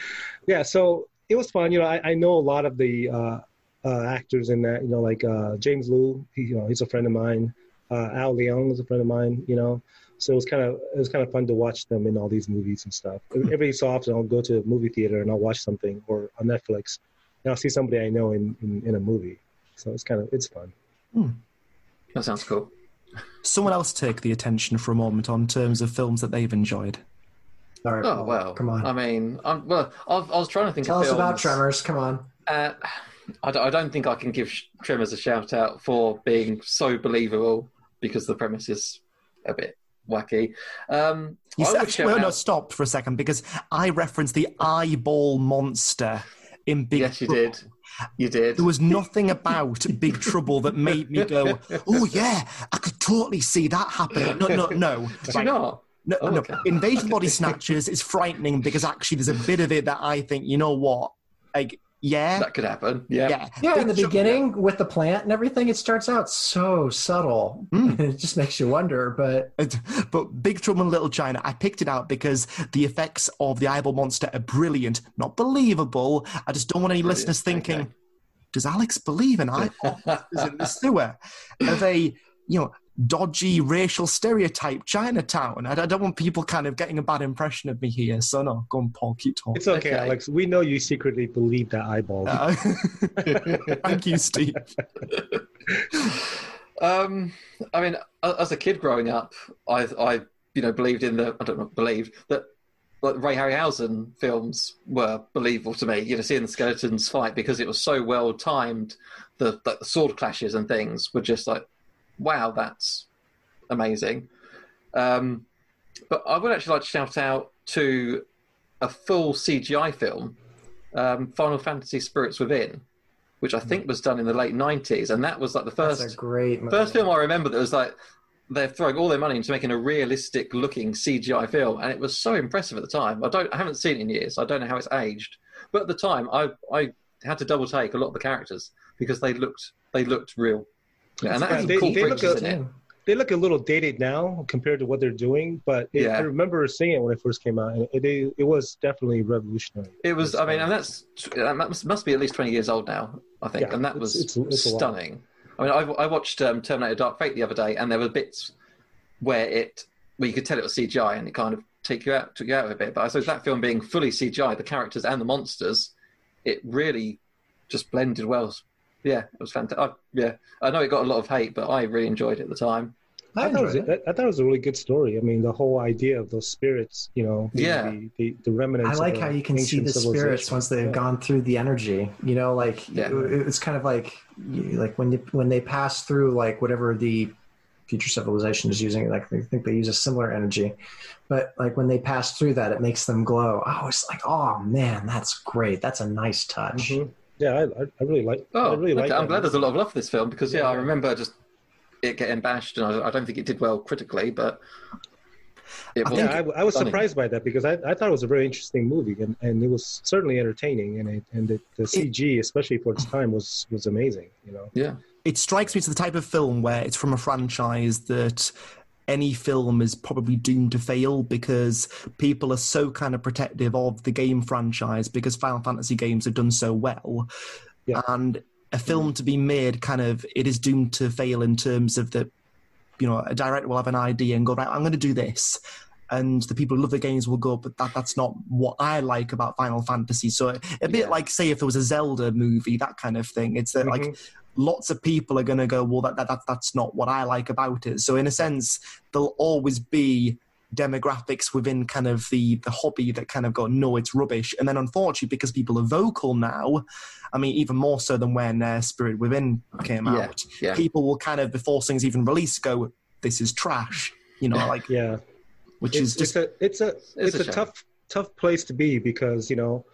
[laughs] yeah. So it was fun. You know, I, I know a lot of the uh, uh, actors in that. You know, like uh, James Liu. He, you know, he's a friend of mine. Uh, Al Leong is a friend of mine. You know, so it was kind of it was kind of fun to watch them in all these movies and stuff. Every so often, I'll go to a movie theater and I'll watch something or on Netflix, and I'll see somebody I know in in, in a movie. So it's kind of it's fun. That sounds cool. Someone else take the attention for a moment on terms of films that they've enjoyed. All right, Oh Paul, well, come on. I mean, I'm, well, I, I was trying to think Tell of us about films- Tremors. Come on. Uh, I, don't, think I can give Tremors a shout out for being so believable because the premise is a bit wacky. Um, You I said, shout well, no, out- stop for a second because I referenced the eyeball monster in Big Trouble. Yes, you Trouble. did. You did. There was nothing about Big Trouble that made me go, "Oh yeah, I could totally see that happening." No, no, no. [laughs] Did not? No, Oh, no. okay. Invasion [laughs] Body Snatchers is frightening because actually there's a bit of it that I think, you know what, like, yeah, That could happen. Yeah. yeah, Yeah, in the Big Trou- beginning with the plant and everything, it starts out so subtle. Hmm. [laughs] it just makes you wonder. But It- But Big Trouble in Little China, I picked it out because the effects of the eyeball monster are brilliant, not believable. I just don't want any listeners thinking, okay. does Alex believe in [laughs] eyeball monsters in the sewer? Of a, you know, dodgy racial stereotype Chinatown. I, I don't want people kind of getting a bad impression of me here. So no, go on, Paul, keep talking. It's okay, Okay. Alex. We know you secretly believe that eyeball. Uh, [laughs] thank you, Steve. [laughs] Um, I mean, as a kid growing up, I, I, you know, believed in the. I don't know, believed that like Ray Harryhausen films were believable to me. You know, seeing the skeletons fight because it was so well timed. The the sword clashes and things were just like, wow, that's amazing. Um, but I would actually like to shout out to a full CGI film, um, Final Fantasy Spirits Within, which I think was done in the late '90s, and that was like the first great movie. First film I remember that was like they're throwing all their money into making a realistic looking CGI film, and it was so impressive at the time. I don't, I haven't seen it in years. I don't know how it's aged, but at the time, I, I had to double take a lot of the characters because they looked, they looked real. Yeah, and that Yeah, they- cool they look creatures a- it. they look a little dated now compared to what they're doing, but it, Yeah. I remember seeing it when it first came out, and it, it, it was definitely revolutionary. It was, I mean, and that's that must, must be at least twenty years old now, I think, Yeah, and that was it's- it's lot. stunning. I mean, I, I watched um, Terminator: Dark Fate the other day, and there were bits where it where you could tell it was CGI, and it kind of take you out took you out of a bit. But I suppose that film being fully CGI, the characters and the monsters, it really just blended well. Yeah, it was fantastic. yeah, I know it got a lot of hate, but I really enjoyed it at the time. I I thought, it was, enjoyed it. I, I thought it was a really good story. I mean, the whole idea of those spirits, you know, the, Yeah. the, the, the remnants. I like of how you can see the spirits once they've Yeah. gone through the energy. You know, like Yeah. it- it's kind of like like when you, when they pass through like whatever the future civilization is using. Like I think they use a similar energy, but like when they pass through that, it makes them glow. I was like, oh man, that's great. That's a nice touch. Mhm. Yeah, I, I- I really like. Oh, I really okay. like. I'm that. glad there's a lot of love for this film because yeah, Yeah. I remember just it getting bashed, and I, I don't think it did well critically, but it was. Yeah, I, I was stunning. surprised by that because I, I thought it was a very interesting movie and, and it was certainly entertaining and it, and the, the CG especially for its time was was amazing. You know. Yeah, it strikes me as the type of film where it's from a franchise that any film is probably doomed to fail because people are so kind of protective of the game franchise because Final Fantasy games have done so well. Yeah. And a mm-hmm. film to be made kind of it is doomed to fail in terms of the you know, a director will have an idea and go, right, I'm going to do this. And the people who love the games will go, but that, that's not what I like about Final Fantasy. So a bit Yeah. like, say, if there was a Zelda movie, that kind of thing. It's that, like, lots of people are going to go, well, that, that, that, that's not what I like about it. So in a sense, there'll always be demographics within kind of the, the hobby that kind of go, no, it's rubbish. And then unfortunately, because people are vocal now, I mean, even more so than when uh, Spirit Within came Yeah, out, yeah. people will kind of, before things even release, go, this is trash. You know, [laughs] like, Yeah. Which it's, is just it's a it's a It's it's, a a, tough tough place to be because you know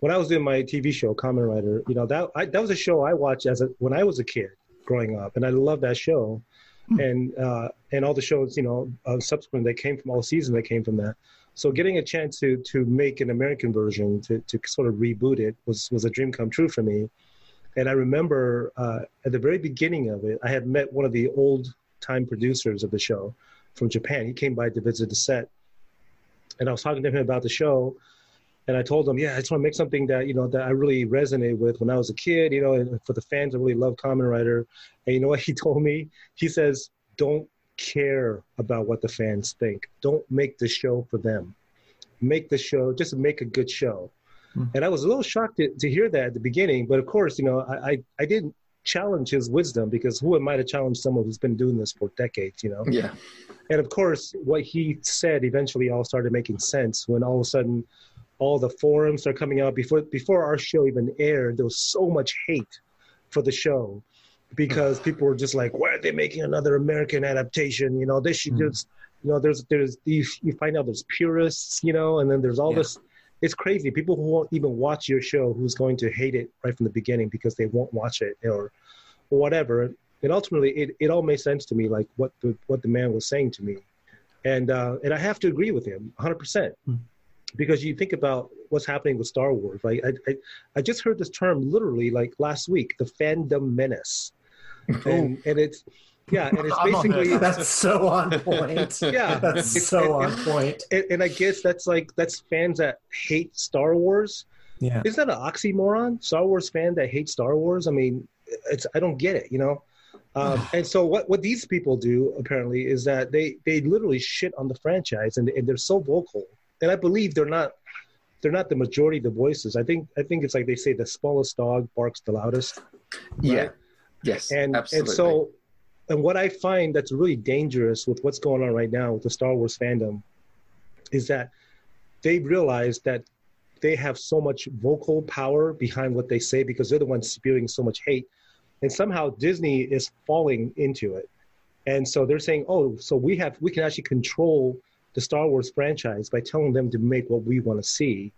when I was doing my TV show Kamen Rider, you know that I, that was a show I watched as a when I was a kid growing up, and I loved that show, Hmm. and uh, and all the shows you know uh, subsequent that came from all seasons that came from that. So getting a chance to to make an American version to to sort of reboot it was was a dream come true for me. And I remember uh, at the very beginning of it, I had met one of the old time producers of the show from Japan. He came by to visit the set, and I was talking to him about the show. And I told him, yeah, I just want to make something that you know that I really resonate with when I was a kid. You know, and for the fans, I really love Kamen Rider. And you know what he [laughs] told me? He says, "Don't care about what the fans think. Don't make the show for them. Make the show, just make a good show. Mm. And I was a little shocked to, to, hear that at the beginning, but of course, you know, I, I, I, didn't challenge his wisdom because who am I to challenge someone who's been doing this for decades, you know? Yeah. And of course, what he said eventually all started making sense when all of a sudden all the forums are coming out before before our show even aired. There was so much hate for the show because people were just like, why are they making another American adaptation? You know, they should mm. just, you know, there's, there's, you, you, find out there's purists, you know, and then there's all yeah. this. It's crazy. People who won't even watch your show who's going to hate it right from the beginning because they won't watch it or, or whatever. And ultimately, it, it all made sense to me, like what the, what the man was saying to me. And, uh, and I have to agree with him 100%. Mm. Because you think about what's happening with Star Wars, right? I, I, I just heard this term literally like last week, the fandom menace [laughs] and, and it's yeah, and it's [laughs] basically that's so on point. [laughs] Yeah, that's so and, on point. And, and, I guess that's like that's fans that hate Star Wars. Yeah, isn't that an oxymoron? Star Wars fan that hates Star Wars. I mean, it's I don't get it. You know. Um, [sighs] and so what, what these people do apparently is that they, they literally shit on the franchise and, and they're so vocal and I believe they're not they're not the majority of the voices. I think I think it's like they say the smallest dog barks the loudest. Right? Yeah. Yes, and absolutely. and so, and what I find that's really dangerous with what's going on right now with the Star Wars fandom is that they realize that they have so much vocal power behind what they say because they're the ones spewing so much hate, and somehow Disney is falling into it, and so they're saying, oh, so we have we can actually control the Star Wars franchise by telling them to make what we want to see,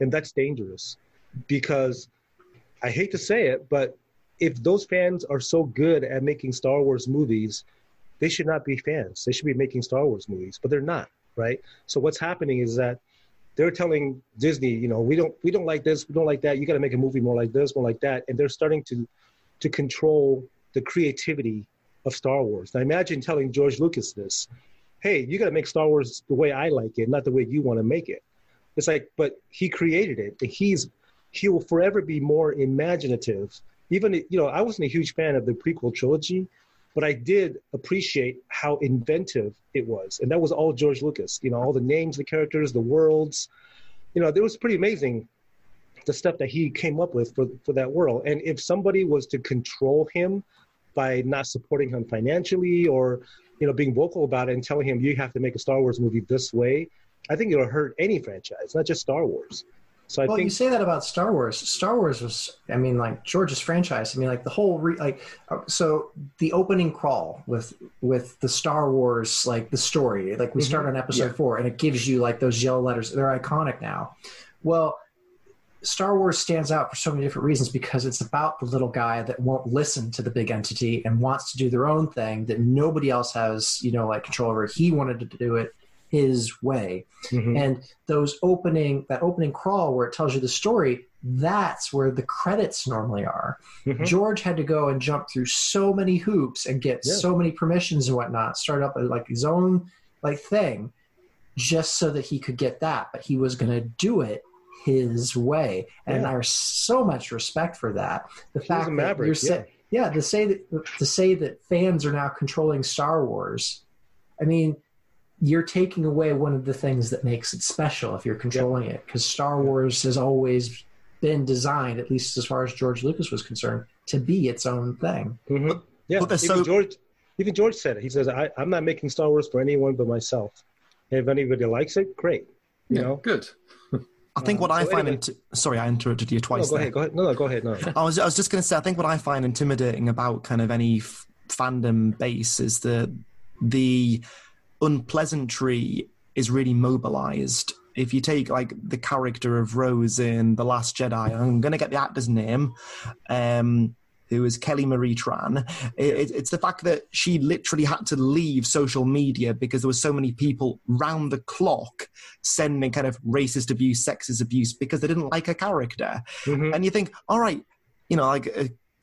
and that's dangerous because I hate to say it, but if those fans are so good at making Star Wars movies, they should not be fans. They should be making Star Wars movies, but they're not, right? So what's happening is that they're telling Disney, you know, we don't we don't like this, we don't like that. You got to make a movie more like this, more like that, and they're starting to to control the creativity of Star Wars. Now imagine telling George Lucas this, "Hey, you got to make Star Wars the way I like it, not the way you want to make it." It's like, but he created it, and he's he will forever be more imaginative even you know I wasn't a huge fan of the prequel trilogy, but I did appreciate how inventive it was, and that was all George Lucas. You know, all the names, the characters, the worlds. You know, it was pretty amazing the stuff that he came up with for for that world. And if somebody was to control him by not supporting him financially or you know being vocal about it and telling him you have to make a Star Wars movie this way, I think it'll hurt any franchise, not just Star Wars. So I well, think you say that about Star Wars. Star Wars was, I mean, like George's franchise. I mean, like the whole, re, like, uh, so the opening crawl with with the Star Wars, like the story, like we mm-hmm. start on episode yeah. four, and it gives you like those yellow letters. They're iconic now. Well, Star Wars stands out for so many different reasons because it's about the little guy that won't listen to the big entity and wants to do their own thing that nobody else has, you know, like control over. He wanted to do it his way. Mm-hmm. And those opening that opening crawl where it tells you the story, that's where the credits normally are. Mm-hmm. George had to go and jump through so many hoops and get yeah. so many permissions and whatnot, start up like his own like thing, just so that he could get that. But he was going to do it his way, and yeah. I have so much respect for that. The he fact that you're saying, yeah. yeah, to say that to say that fans are now controlling Star Wars. I mean, you're taking away one of the things that makes it special if you're controlling it because star wars has always been designed at least as far as george lucas was concerned to be its own thing mm-hmm. yeah even, so- george, even george said it he says I, am not making star wars for anyone but myself and if anybody likes it great you yeah, know good [laughs] I think what uh, I so find. Anyway. Inti- Sorry, I interrupted you twice. No, go there. ahead. Go ahead. No, no, go ahead. No. [laughs] I was. I was just going to say. I think what I find intimidating about kind of any f- fandom base is the the unpleasantry is really mobilized. If you take like the character of Rose in The Last Jedi, I'm going to get the actor's name. Um, who is Kelly Marie Tran. It, it, it's the fact that she literally had to leave social media because there were so many people round the clock sending kind of racist abuse, sexist abuse because they didn't like her character. Mm-hmm. And you think, all right, you know, like.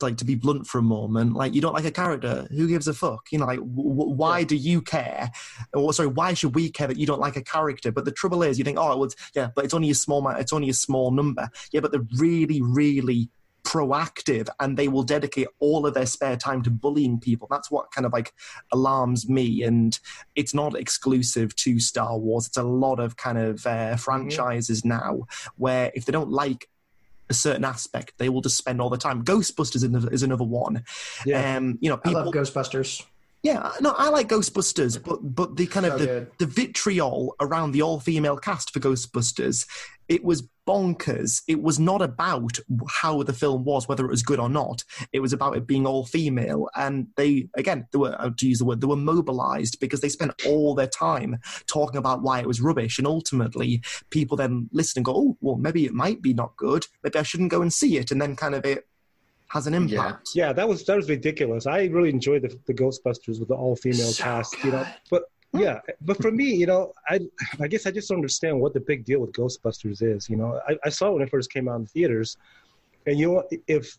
Like to be blunt for a moment, like you don't like a character, who gives a fuck? You know, like w- w- why do you care? Or sorry, why should we care that you don't like a character? But the trouble is, you think, oh, it was yeah, but it's only a small, it's only a small number. Yeah, but they're really, really proactive and they will dedicate all of their spare time to bullying people. That's what kind of like alarms me. And it's not exclusive to Star Wars. It's a lot of kind of uh, franchises now where if they don't like a certain aspect, they will just spend all the time. Ghostbusters is another, is another one. Yeah. Um, you know, I love Ghostbusters. Yeah, no, I like Ghostbusters, but but the kind of So the, good. the vitriol around the all female cast for Ghostbusters, it was bonkers. It was not about how the film was, whether it was good or not. It was about it being all female, and they again, they were uh, to use the word, they were mobilized because they spent all their time talking about why it was rubbish, and ultimately, people then listen and go, oh, well, maybe it might be not good. Maybe I shouldn't go and see it, and then kind of it has an impact. Yeah, that was that was ridiculous. I really enjoyed the, the Ghostbusters with the all female cast, you know. But yeah, but for me, you know, I I guess I just don't understand what the big deal with Ghostbusters is. You know, I, I saw it when it first came out in theaters, and you know, if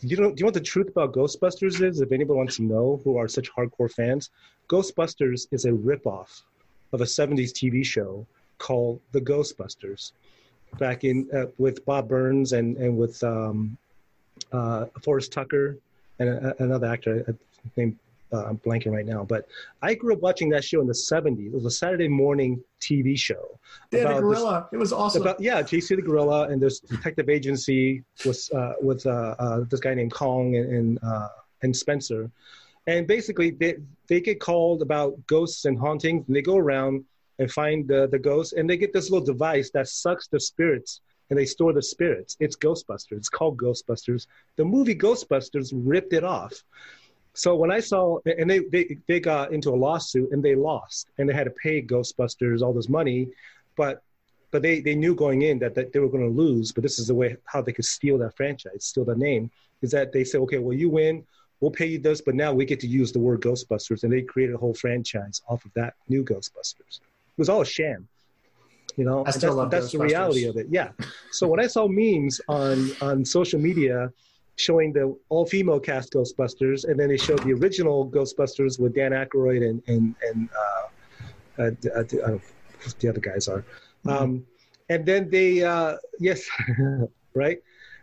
you know, do you know what the truth about Ghostbusters is? If anybody wants to know, who are such hardcore fans, Ghostbusters is a ripoff of a '70s TV show called The Ghostbusters, back in uh, with Bob Burns and and with um, uh, Forrest Tucker and a, another actor uh, named uh, I'm blanking right now. But I grew up watching that show in the 70s. It was a Saturday morning TV show. They had a about this- gorilla. it was awesome. About, yeah, JC the Gorilla and this detective agency was uh, with uh, uh, this guy named Kong and and, uh, and Spencer, and basically they they get called about ghosts and hauntings, and they go around and find the the ghosts, and they get this little device that sucks the spirits. And they store the spirits. It's Ghostbusters. It's called Ghostbusters. The movie Ghostbusters ripped it off. So when I saw, and they, they, they got into a lawsuit and they lost, and they had to pay Ghostbusters all this money, but but they, they knew going in that, that they were going to lose. But this is the way how they could steal that franchise, steal that name, is that they said, okay, well you win, we'll pay you this, but now we get to use the word Ghostbusters, and they created a whole franchise off of that new Ghostbusters. It was all a sham. You know, I still that's, love that's the reality of it. Yeah. So when I saw memes on on social media showing the all female cast Ghostbusters, and then they showed the original Ghostbusters with Dan Aykroyd and and and uh, uh, d- uh, d- uh, what the other guys are, um, and then they uh, yes, [laughs] right,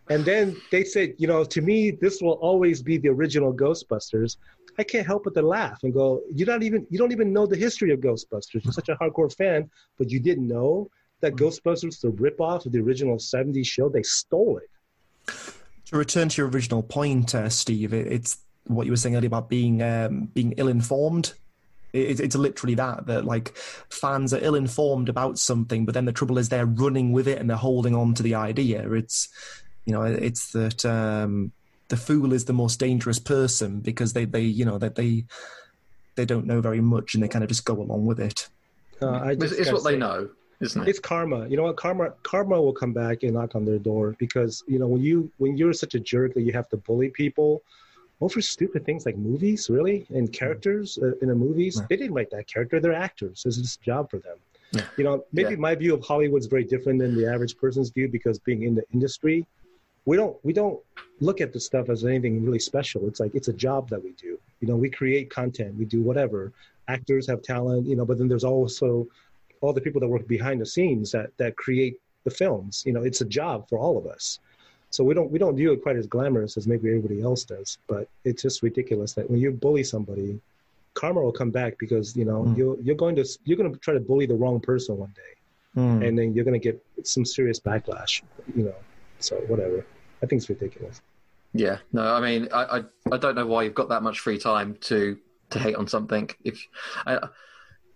and then they said, you know, to me this will always be the original Ghostbusters. I can't help but to laugh and go, you don't even you don't even know the history of Ghostbusters. You're such a hardcore fan, but you didn't know that Ghostbusters, the ripoff of the original '70s show, they stole it. To return to your original point, uh, Steve, it, it's what you were saying earlier about being um, being ill-informed. It, it's literally that that like fans are ill-informed about something, but then the trouble is they're running with it and they're holding on to the idea. It's you know it's that um, the fool is the most dangerous person because they they you know that they they don't know very much and they kind of just go along with it. Uh, I It's, just it's gotta what they know, isn't it? It's karma. You know what? Karma karma will come back and knock on their door because you know when you when you're such a jerk that you have to bully people over stupid things like movies, really, and characters uh, in the movies. They didn't write that character; they're actors. It's just a job for them. You know, maybe my view of Hollywood's very different than the average person's view because being in the industry, we don't we don't look at this stuff as anything really special. It's like it's a job that we do. You know, we create content, we do whatever. Actors have talent, you know, but then there's also all the people that work behind the scenes that that create the films. You know, it's a job for all of us. So we don't we don't view it quite as glamorous as maybe everybody else does. But it's just ridiculous that when you bully somebody, karma will come back because you know you're you're going to you're going to try to bully the wrong person one day, Hmm. and then you're going to get some serious backlash. You know, so whatever. I think it's ridiculous. Yeah, no, I mean, I, I, I don't know why you've got that much free time to to hate on something. If I,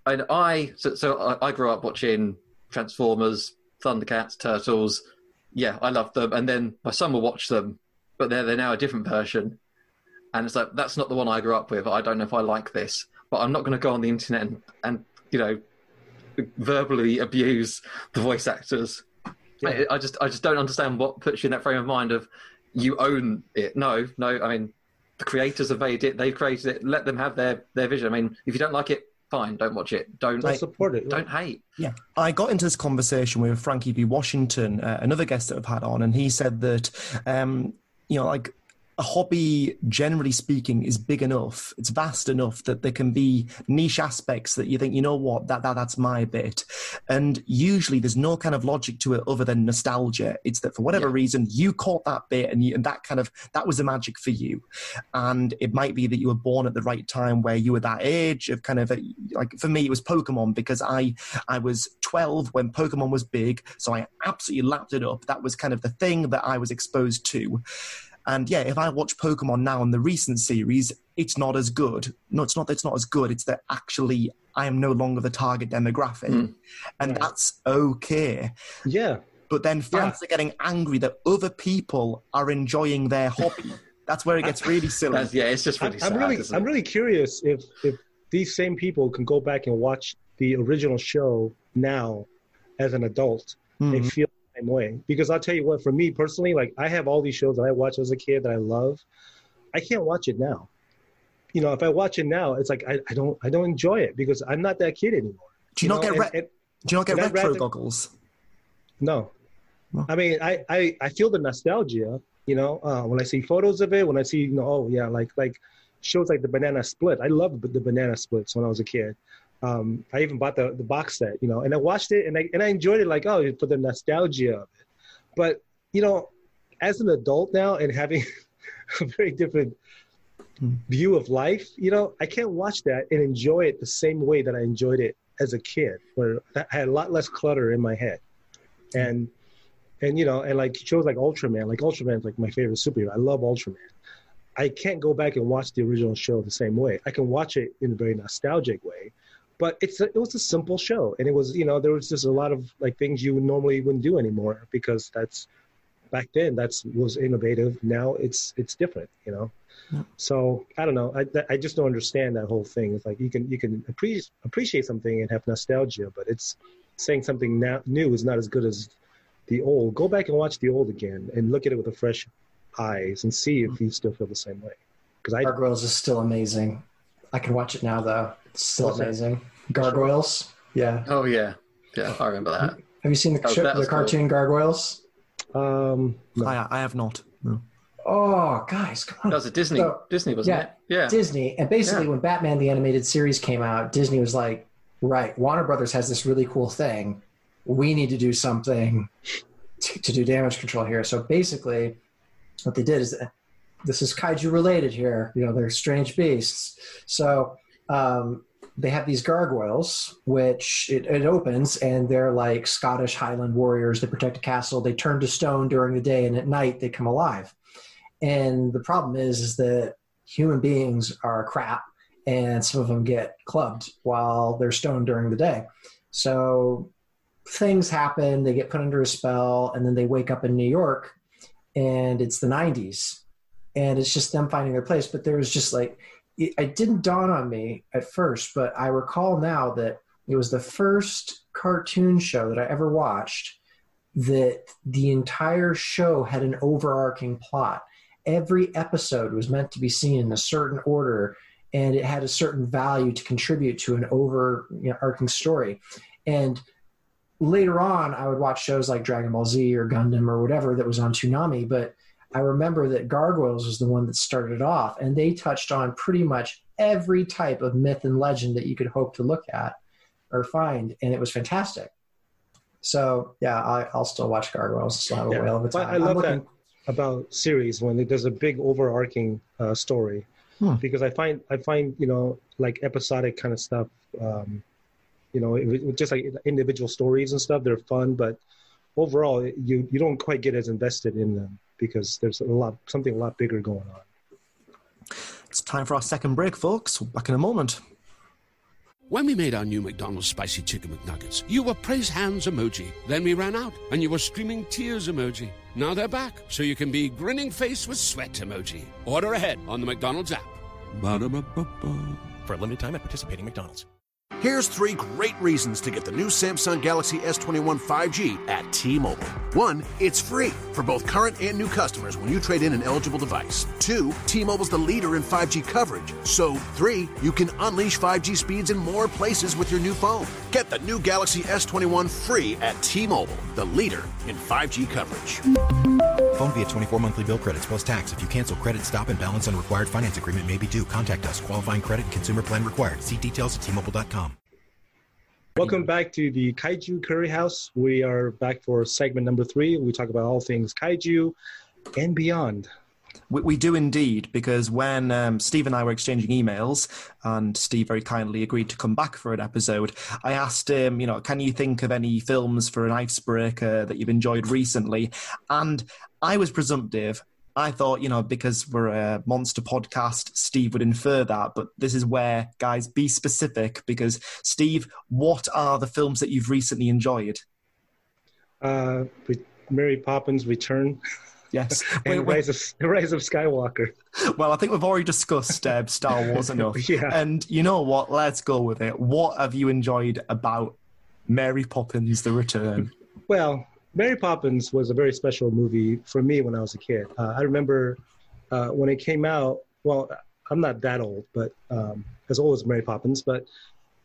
and I, so, so I, I grew up watching Transformers, Thundercats, Turtles. Yeah, I loved them, and then my son will watch them, but they're they're now a different version, and it's like that's not the one I grew up with. I don't know if I like this, but I'm not going to go on the internet and, and you know verbally abuse the voice actors. I, I just I just don't understand what puts you in that frame of mind of you own it. No, no. I mean, the creators have made it. They've created it. Let them have their their vision. I mean, if you don't like it, fine. Don't watch it. Don't Don't support it. Don't hate. Yeah, I got into this conversation with Frankie B. Washington, uh, another guest that I've had on, and he said that, um, you know, like a hobby, generally speaking, is big enough, it's vast enough that there can be niche aspects that you think, you know what, that, that that's my bit. And usually there's no kind of logic to it other than nostalgia. It's that for whatever reason, you caught that bit and, you, and that kind of, that was the magic for you. And it might be that you were born at the right time where you were that age of kind of, a, like for me, it was Pokemon because I, I was 12 when Pokemon was big. So I absolutely lapped it up. That was kind of the thing that I was exposed to. And yeah, if I watch Pokemon now in the recent series, it's not as good. No, it's not that it's not as good. It's that actually I am no longer the target demographic. And that's okay. Yeah. But then fans are getting angry that other people are enjoying their hobby. That's where it gets really [laughs] silly. That's- yeah, it's just really I'm sad. really, isn't I'm it? really curious if if these same people can go back and watch the original show now as an adult, they Mhm. feel the same way. Because I'll tell you what, for me personally, like I have all these shows that I watched as a kid that I love. I can't watch it now. You know, if I watch it now, it's like I, I don't I don't enjoy it because I'm not that kid anymore. Do you not know, get and- re- and- Do you not get retro rather- goggles? no. I mean, I, I, I feel the nostalgia, you know, uh, when I see photos of it, when I see, you know, oh, yeah, like like shows like the Banana Split. I loved the Banana Splits when I was a kid. Um, I even bought the, the box set, you know, and I watched it and I, and I enjoyed it like, oh, for the nostalgia of it. But, you know, as an adult now and having [laughs] a very different view of life, you know, I can't watch that and enjoy it the same way that I enjoyed it as a kid, where I had a lot less clutter in my head. And and you know, and like shows like Ultraman, like Ultraman's like my favorite superhero. I love Ultraman. I can't go back and watch the original show the same way. I can watch it in a very nostalgic way, but it's a, it was a simple show, and it was you know there was just a lot of like things you normally wouldn't do anymore because that's back then that's was innovative. Now it's it's different, you know. So I don't know. I I just don't understand that whole thing. It's like you can you can appreciate appreciate something and have nostalgia, but it's saying something now, new is not as good as the old. Go back and watch the old again and look at it with a fresh eyes and see if mm. you still feel the same way. Because I Gargoyles is still amazing. I can watch it now though. It's still What's that? amazing. Gargoyles. Yeah. Oh yeah, yeah. I remember that. Have you seen the, Oh, show, the was cool. cartoon Gargoyles? Um, I, I have not. No. Oh, guys, come on. That was a Disney. So- Disney wasn't yeah, it? Yeah. Disney. And basically, Yeah. when Batman the Animated Series came out, Disney was like, right, Warner Brothers has this really cool thing. We need to do something [laughs] to, to do damage control here. So basically, what they did is this is kaiju related here. You know, they're strange beasts. So um, they have these gargoyles, which it, it opens, and they're like Scottish Highland warriors. They protect a castle. They turn to stone during the day, and at night they come alive. And the problem is, is that human beings are crap, and some of them get clubbed while they're stoned during the day. So things happen. They get put under a spell, and then they wake up in New York, and it's the '90s, and it's just them finding their place. But there was just like it, it didn't dawn on me at first, but I recall now that it was the first cartoon show that I ever watched that the entire show had an overarching plot. Every episode was meant to be seen in a certain order, and it had a certain value to contribute to an overarching story. And later on, I would watch shows like Dragon Ball Z or Gundam or whatever that was on Toonami, but I remember that Gargoyles was the one that started off, and they touched on pretty much every type of myth and legend that you could hope to look at or find, and it was fantastic. So yeah, I, I'll still watch Gargoyles. Still have a Yeah. whale of a time. I I'm love looking- that about series when there's a big overarching uh, story Hmm. because I find I find you know like episodic kind of stuff. Um, you know, it, it- just like individual stories and stuff, they're fun, but overall, you you don't quite get as invested in them because there's a lot something a lot bigger going on. It's time for our second break, folks. Back in a moment. When we made our new McDonald's Spicy Chicken McNuggets, you were praise hands emoji. Then we ran out, and you were screaming tears emoji. Now they're back, so you can be grinning face with sweat emoji. Order ahead on the McDonald's app. Ba-da-ba-ba-ba. For a limited time at participating McDonald's. Here's three great reasons to get the new Samsung Galaxy S21 5G at T-Mobile. One, it's free for both current and new customers when you trade in an eligible device. Two, T-Mobile's the leader in 5G coverage. So, three, you can unleash 5G speeds in more places with your new phone. Get the new Galaxy S21 free at T-Mobile, the leader in 5G coverage. Phone via 24 monthly bill credits plus tax. If you cancel credit, stop and balance on required finance agreement may be due. Contact us. Qualifying credit and consumer plan required. See details at T-Mobile.com. Welcome back to the Kaiju Curry House. We are back for segment number three. We talk about all things kaiju and beyond. We, we do indeed, because when um, Steve and I were exchanging emails, and Steve very kindly agreed to come back for an episode, I asked him, you know, can you think of any films for an icebreaker that you've enjoyed recently? And I was presumptive. I thought, you know, because we're a monster podcast, Steve would infer that. But this is where, guys, be specific because, Steve, what are the films that you've recently enjoyed? Uh, Mary Poppins Return. Yes. [laughs] and Wait, Rise, of, [laughs] Rise of Skywalker. Well, I think we've already discussed uh, Star Wars [laughs] enough. Yeah. And you know what? Let's go with it. What have you enjoyed about Mary Poppins The Return? Well, Mary Poppins was a very special movie for me when I was a kid. Uh, I remember uh, when it came out. Well, I'm not that old, but um, as old as Mary Poppins. But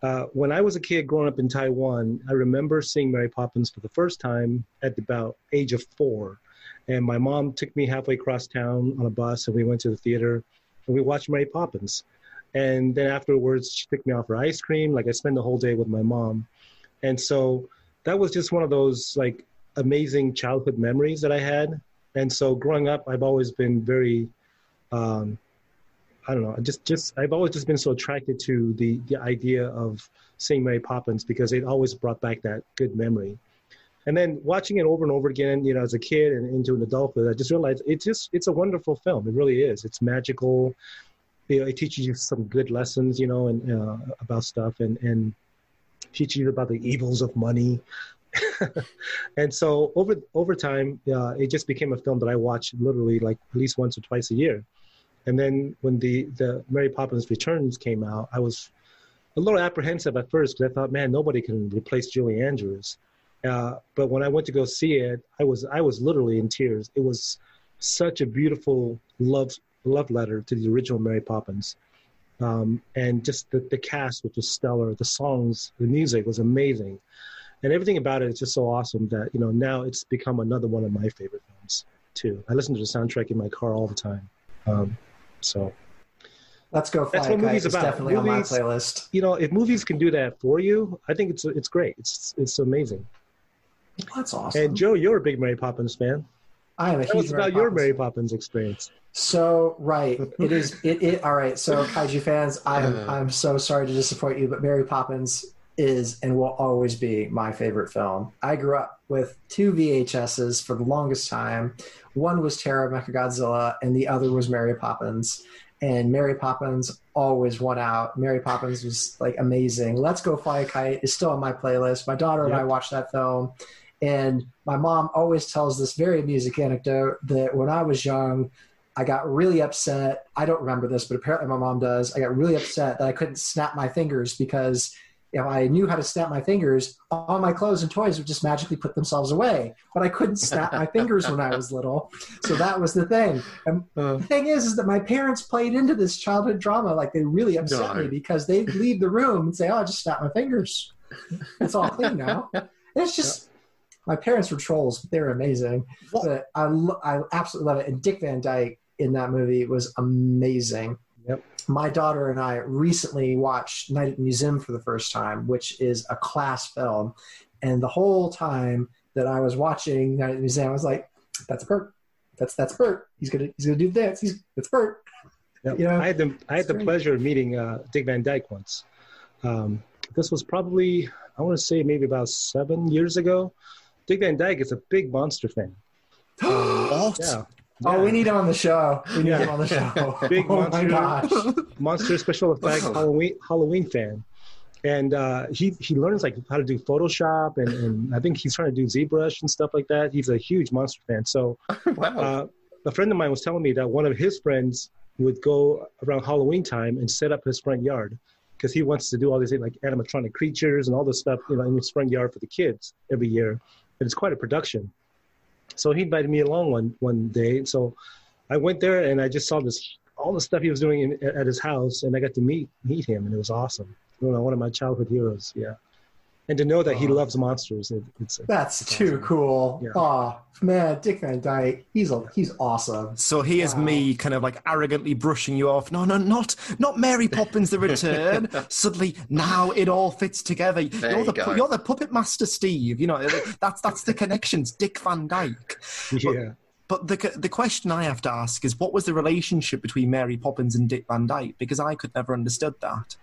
uh, when I was a kid growing up in Taiwan, I remember seeing Mary Poppins for the first time at about age of four. And my mom took me halfway across town on a bus, and we went to the theater, and we watched Mary Poppins. And then afterwards, she took me out for ice cream. Like I spent the whole day with my mom, and so that was just one of those like amazing childhood memories that I had. And so growing up, I've always been very, um, I don't know, just just I've always just been so attracted to the the idea of seeing Mary Poppins because it always brought back that good memory. And then watching it over and over again, you know, as a kid and into an adulthood, I just realized it's just it's a wonderful film. It really is. It's magical. You know, it teaches you some good lessons, you know, and uh, about stuff, and and teaches you about the evils of money. [laughs] and so over over time, uh, it just became a film that I watched literally like at least once or twice a year. And then when the the Mary Poppins Returns came out, I was a little apprehensive at first because I thought, man, nobody can replace Julie Andrews. Uh, but when I went to go see it, I was I was literally in tears. It was such a beautiful love love letter to the original Mary Poppins, um, and just the, the cast, which was stellar. The songs, the music was amazing, and everything about it is just so awesome that you know now it's become another one of my favorite films too. I listen to the soundtrack in my car all the time. Um, so Let's go. Fly that's what Kite movies is about. Definitely movies, on my playlist. You know, if movies can do that for you, I think it's it's great. It's it's amazing. That's awesome. And Joe, you're a big Mary Poppins fan. I am a Tell huge us Mary about your Mary Poppins experience. So right, it is. It, it all right. So kaiju fans, I'm. [laughs] I'm so sorry to disappoint you, but Mary Poppins is and will always be my favorite film. I grew up with two VHSs for the longest time. One was Terror of Mechagodzilla, and the other was Mary Poppins. And Mary Poppins always won out. Mary Poppins was like amazing. Let's Go Fly a Kite is still on my playlist. My daughter and I Yep. watched that film. And my mom always tells this very music anecdote that when I was young, I got really upset. I don't remember this, but apparently my mom does. I got really upset that I couldn't snap my fingers because if I knew how to snap my fingers, all my clothes and toys would just magically put themselves away. But I couldn't snap my fingers when I was little. So that was the thing. And [laughs] uh. the thing is, is that my parents played into this childhood drama. Like they really upset No. me because they'd leave the room and say, Oh, I just snapped my fingers. It's all clean now. And it's just, my parents were trolls, but they were amazing. But I, I absolutely love it. And Dick Van Dyke in that movie was amazing. Yep. My daughter and I recently watched Night at the Museum for the first time, which is a class film. And the whole time that I was watching Night at the Museum, I was like, "That's Bert. That's that's Bert. He's gonna he's gonna do this. He's that's Bert." [laughs] Yep. You know, I had the I had the great. pleasure of meeting uh, Dick Van Dyke once. Um, this was probably I want to say maybe about seven years ago. Dick Van Dyke is a big monster fan. [gasps] What? Yeah. Oh, we need him on the show. We need Yeah. him on the show. [laughs] Big [laughs] oh my monster, gosh. monster special effects [laughs] Halloween Halloween fan, and uh, he he learns like how to do Photoshop and, and I think he's trying to do ZBrush and stuff like that. He's a huge monster fan. So wow. uh, a friend of mine was telling me that one of his friends would go around Halloween time and set up his front yard because he wants to do all these like animatronic creatures and all this stuff, you know, in his front yard for the kids every year. And it's quite a production. So he invited me along one one day. So I went there and I just saw this all the stuff he was doing in, at his house, and I got to meet meet him, and it was awesome. You know, one of my childhood heroes. Yeah, and to know that he uh-huh. loves monsters, it, it's That's it's too awesome. cool. Yeah. Oh man, Dick Van Dyke, he's a, he's awesome. So here's me kind of like arrogantly brushing you off. No, no, not not Mary Poppins the [laughs] Return. Suddenly now it all fits together. There you're you the go. you're the puppet master Steve. You know, [laughs] that's that's the connections. Dick Van Dyke. Yeah. But the the question I have to ask is what was the relationship between Mary Poppins and Dick Van Dyke? Because I could never understood that.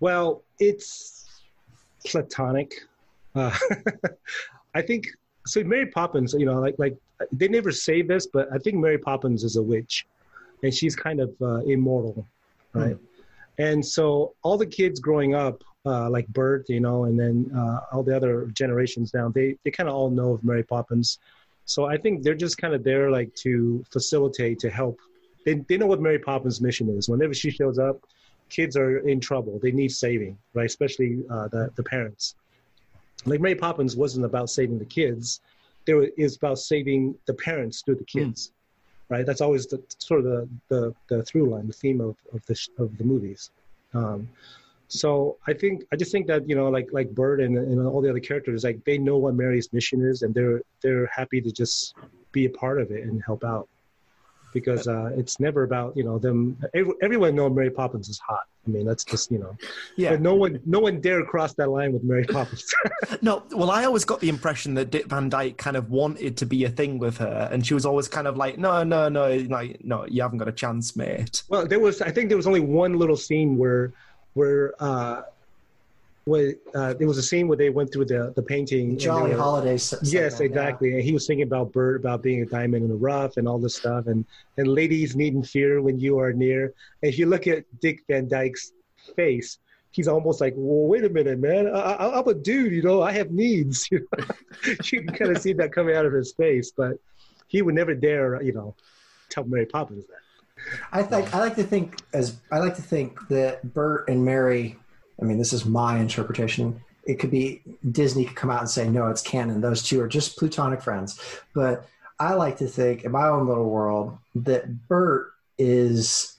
Well, it's platonic. Uh, [laughs] I think so. Mary Poppins, you know, like like they never say this, but I think Mary Poppins is a witch, and she's kind of uh, immortal, right? And so all the kids growing up, uh, like Bert, you know, and then uh, all the other generations down, they they kind of all know of Mary Poppins. So I think they're just kind of there, like to facilitate, to help. They they know what Mary Poppins' mission is. Whenever she shows up, kids are in trouble. They need saving, right? Especially uh, the the parents. Like Mary Poppins wasn't about saving the kids; there was, about saving the parents through the kids, right? That's always the sort of the the, the through line, the theme of of the of the movies. Um, so I think I just think that you know, like like Bert and, and all the other characters, like they know what Mary's mission is, and they're they're happy to just be a part of it and help out because uh, it's never about you know them. Every, everyone knows Mary Poppins is hot. I mean, that's just you know. Yeah. But no one no one dare cross that line with Mary Poppins. [laughs] No, well, I always got the impression that Dick Van Dyke kind of wanted to be a thing with her, and she was always kind of like, "No, no, no, like, no, you haven't got a chance, mate." Well, there was. I think there was only one little scene where, where, uh, where uh, there was a scene where they went through the the painting. Jolly they were- Holidays. segment, Yes, yeah. exactly. And he was thinking about Bert, about being a diamond in the rough, and all this stuff. And and ladies needn't fear when you are near. And if you look at Dick Van Dyke's face, he's almost like, "Well, wait a minute, man. I, I, I'm a dude. You know, I have needs." [laughs] You, know? [laughs] you can kind of see that coming out of his face, but he would never dare, you know, tell Mary Poppins that. I think I like to think as I like to think that Bert and Mary. I mean, this is my interpretation. It could be Disney could come out and say no, it's canon. Those two are just platonic friends. But I like to think in my own little world that Bert is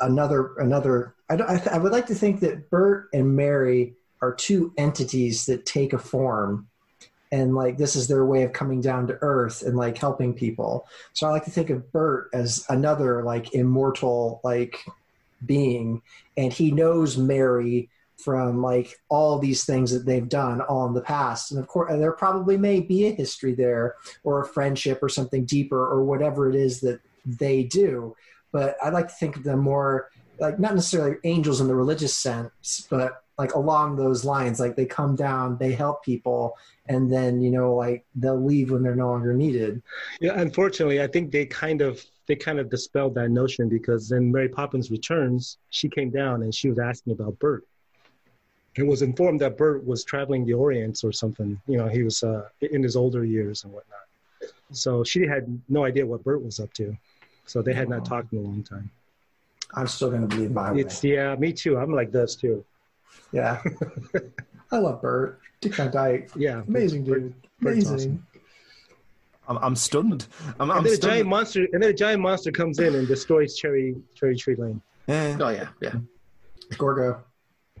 another another. I, I, I would like to think that Bert and Mary are two entities that take a form and like this is their way of coming down to earth and like helping people so i like to think of bert as another like immortal like being and he knows mary from like all these things that they've done all in the past. And of course there probably may be a history there or a friendship or something deeper or whatever it is that they do. But i like to think of them more like not necessarily angels in the religious sense but like along those lines. Like they come down they help people and then you know like they'll leave when they're no longer needed. Yeah, unfortunately, I think they kind of they kind of dispelled that notion because then Mary Poppins returns. She came down and she was asking about Bert, and was informed that Bert was traveling the Orient or something. You know, he was uh, in his older years and whatnot. So she had no idea what Bert was up to. So they had not talked in a long time. i'm still going to believe my way It's yeah, me too. I'm like this too. yeah [laughs] i love bert dick van dyke Yeah, amazing dude Bert's amazing I'm, I'm stunned. I'm, I'm and then a giant monster, and then a giant monster comes in and destroys Cherry Cherry Tree Lane. Yeah. Oh yeah, yeah. gorgo [laughs]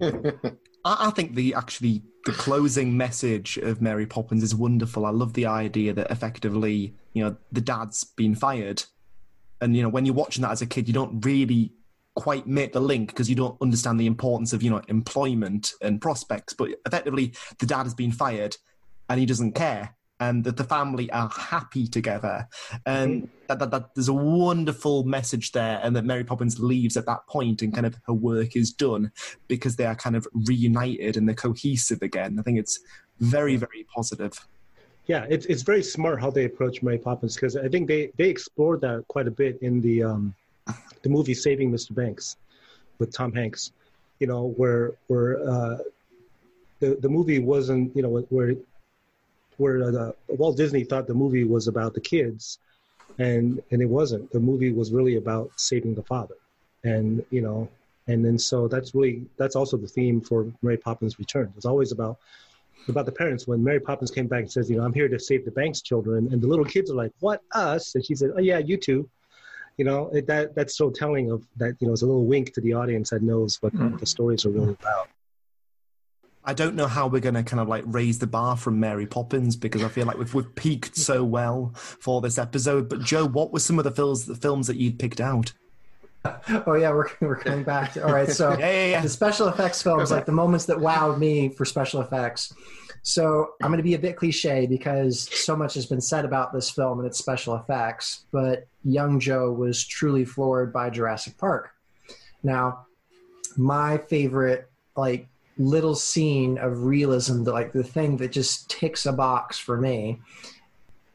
I, I think the actually the closing message of Mary Poppins is wonderful. I love the idea that effectively, you know, the dad's been fired, and you know, when you're watching that as a kid, you don't really quite make the link because you don't understand the importance of you know employment and prospects. But effectively, the dad has been fired, and he doesn't care. And that the family are happy together, and that, that, that there's a wonderful message there, and that Mary Poppins leaves at that point, and kind of her work is done because they are kind of reunited and they're cohesive again. I think it's very, very positive. Yeah, it's it's very smart how they approach Mary Poppins because I think they they explored that quite a bit in the um, the movie Saving Mr. Banks with Tom Hanks. You know, where where uh, the the movie wasn't you know where where uh, Walt Disney thought the movie was about the kids, and and it wasn't. The movie was really about saving the father, and you know. And then so that's really that's also the theme for Mary Poppins Returns. It's always about about the parents when Mary Poppins came back and says, you know, I'm here to save the Banks children, and the little kids are like, what us? And she said, oh yeah, you too. You know, it, that that's so telling of that. You know, it's a little wink to the audience that knows what Mm. the stories are really about. I don't know how we're going to kind of like raise the bar from Mary Poppins because I feel like we've, we've peaked so well for this episode. But Joe, what were some of the films the films that you'd picked out? Oh yeah, we're we're coming back. To, all right, so [laughs] Yeah, yeah, yeah. the special effects films, like the moments that wowed me for special effects. So I'm going to be a bit cliche because so much has been said about this film and its special effects. But young Joe was truly floored by Jurassic Park. Now, my favorite like little scene of realism, like the thing that just ticks a box for me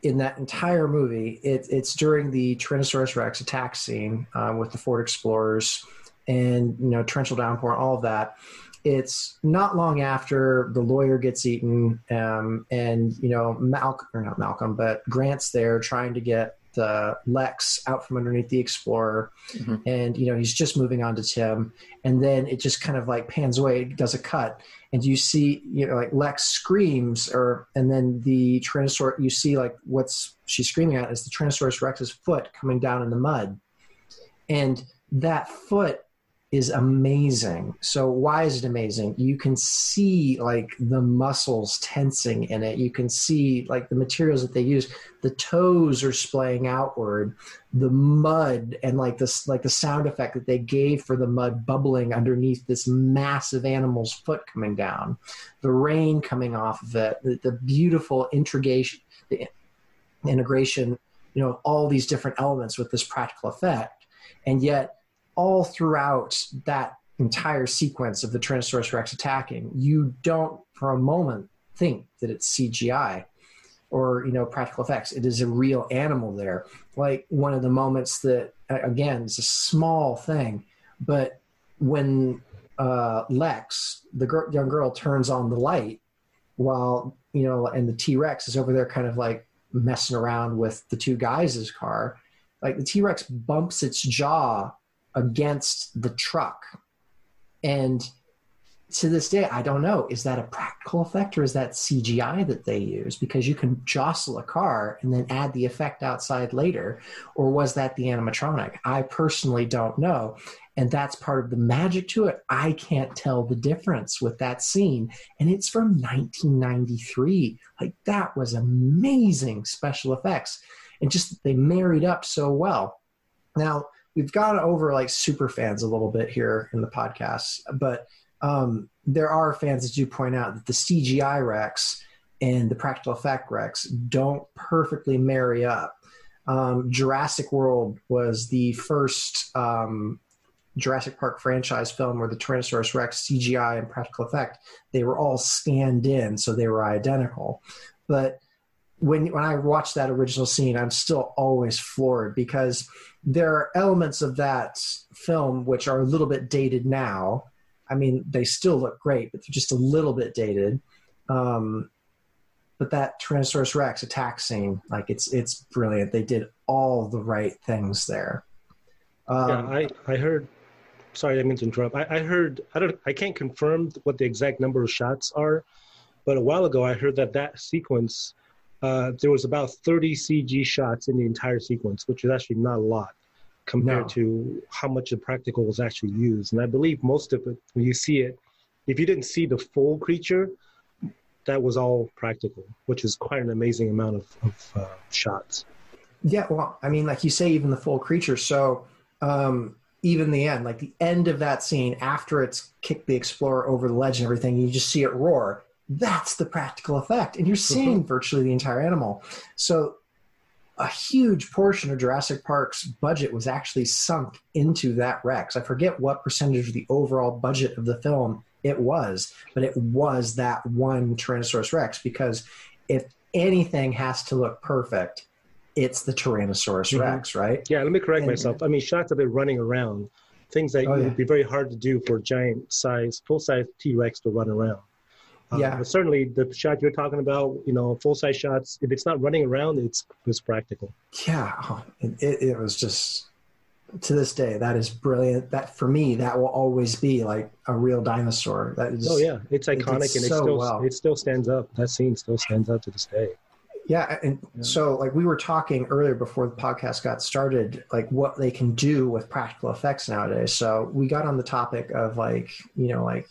in that entire movie, it, it's during the Tyrannosaurus Rex attack scene um, with the Ford Explorers and you know torrential downpour, all of that. It's not long after the lawyer gets eaten, um, and you know Malcolm or not Malcolm, but Grant's there trying to get the Lex out from underneath the Explorer, mm-hmm. and you know he's just moving on to Tim, and then it just kind of like pans away, does a cut, and you see you know like Lex screams, or and then the Tyrannosaurus you see like what's she's screaming at is the Tyrannosaurus Rex's foot coming down in the mud, and that foot is amazing. So why is it amazing? You can see like the muscles tensing in it. You can see like the materials that they use. The toes are splaying outward. The mud and like this like the sound effect that they gave for the mud bubbling underneath this massive animal's foot coming down. The rain coming off of it. The, the beautiful integration the integration, you know, all these different elements with this practical effect. And yet all throughout that entire sequence of the Tyrannosaurus Rex attacking, you don't for a moment think that it's CGI or you know practical effects. It is a real animal there. Like one of the moments that again it's a small thing, but when uh, Lex, the young girl, turns on the light while you know, and the T Rex is over there kind of like messing around with the two guys' car. Like the T Rex bumps its jaw against the truck. And to this day, I don't know, is that a practical effect or is that CGI that they use? Because you can jostle a car and then add the effect outside later. Or was that the animatronic? I personally don't know. And that's part of the magic to it. I can't tell the difference with that scene. And it's from 1993. Like, that was amazing special effects. And just they married up so well. Now, we've gone over like super fans a little bit here in the podcast, but um, there are fans that do point out that the CGI Rex and the practical effect Rex don't perfectly marry up. Um, Jurassic World was the first um, Jurassic Park franchise film where the Tyrannosaurus Rex CGI and practical effect they were all scanned in, so they were identical. But when when I watch that original scene, I'm still always floored because there are elements of that film which are a little bit dated now. I mean, they still look great, but they're just a little bit dated. Um, but that Tyrannosaurus Rex attack scene, like it's it's brilliant. They did all the right things there. Um, yeah, I, I heard. Sorry, I didn't to interrupt. I, I heard. I don't. I can't confirm what the exact number of shots are, but a while ago I heard that that sequence, uh, there was about 30 CG shots in the entire sequence, which is actually not a lot compared No. to how much the practical was actually used. And I believe most of it, when you see it, if you didn't see the full creature, that was all practical, which is quite an amazing amount of, of uh, shots. Yeah, well, I mean, like you say, even the full creature. So um, even the end, like the end of that scene after it's kicked the explorer over the ledge and everything, you just see it roar. That's the practical effect, and you're seeing virtually the entire animal. So a huge portion of Jurassic Park's budget was actually sunk into that Rex. I forget what percentage of the overall budget of the film it was, but it was that one Tyrannosaurus Rex because if anything has to look perfect, it's the Tyrannosaurus Mhm. Rex, right? Yeah, let me correct And- myself. I mean, shots of it running around, things that Oh, yeah. would be very hard to do for a giant size, full size T Rex to run around. Uh, Yeah. But certainly the shot you're talking about, you know, full size shots, if it's not running around, it's it's practical. Yeah, oh, it, it, it was just to this day, that is brilliant. That for me, that will always be like a real dinosaur. That is. Oh yeah, it's it iconic and it so still well. it still stands up. That scene still stands up to this day. Yeah, and so like we were talking earlier before the podcast got started, like what they can do with practical effects nowadays. So we got on the topic of like you know like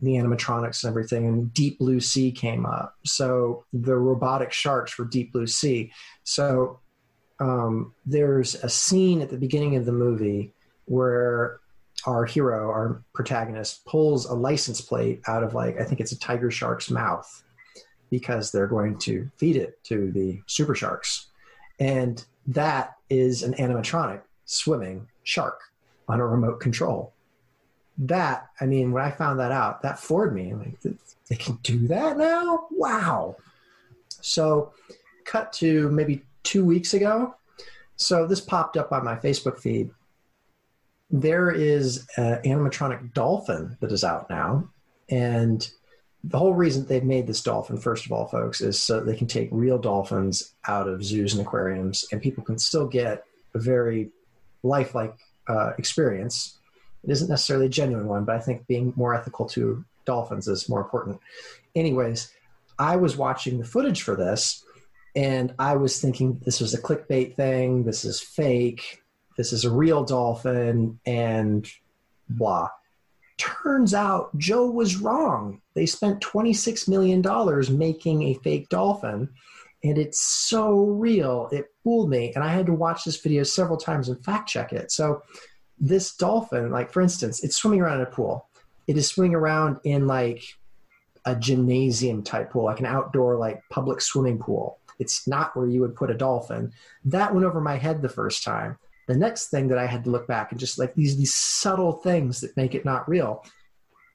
the animatronics and everything, and Deep Blue Sea came up. So the robotic sharks for Deep Blue Sea. So um, there's a scene at the beginning of the movie where our hero, our protagonist, pulls a license plate out of like I think it's a tiger shark's mouth because they're going to feed it to the super sharks. And that is an animatronic swimming shark on a remote control. That, I mean, when I found that out, that floored me. Like, they can do that now? Wow. So, cut to maybe two weeks ago. So, this popped up on my Facebook feed. There is an animatronic dolphin that is out now. And the whole reason they've made this dolphin, first of all, folks, is so they can take real dolphins out of zoos and aquariums, and people can still get a very lifelike uh, experience. It isn't necessarily a genuine one, but I think being more ethical to dolphins is more important. Anyways, I was watching the footage for this, and I was thinking this was a clickbait thing. This is fake. This is a real dolphin, and blah turns out Joe was wrong. They spent $26 million making a fake dolphin, and it's so real. It fooled me. And I had to watch this video several times and fact check it. So, this dolphin, like for instance, it's swimming around in a pool. It is swimming around in like a gymnasium type pool, like an outdoor, like public swimming pool. It's not where you would put a dolphin. That went over my head the first time the next thing that I had to look back and just like these these subtle things that make it not real.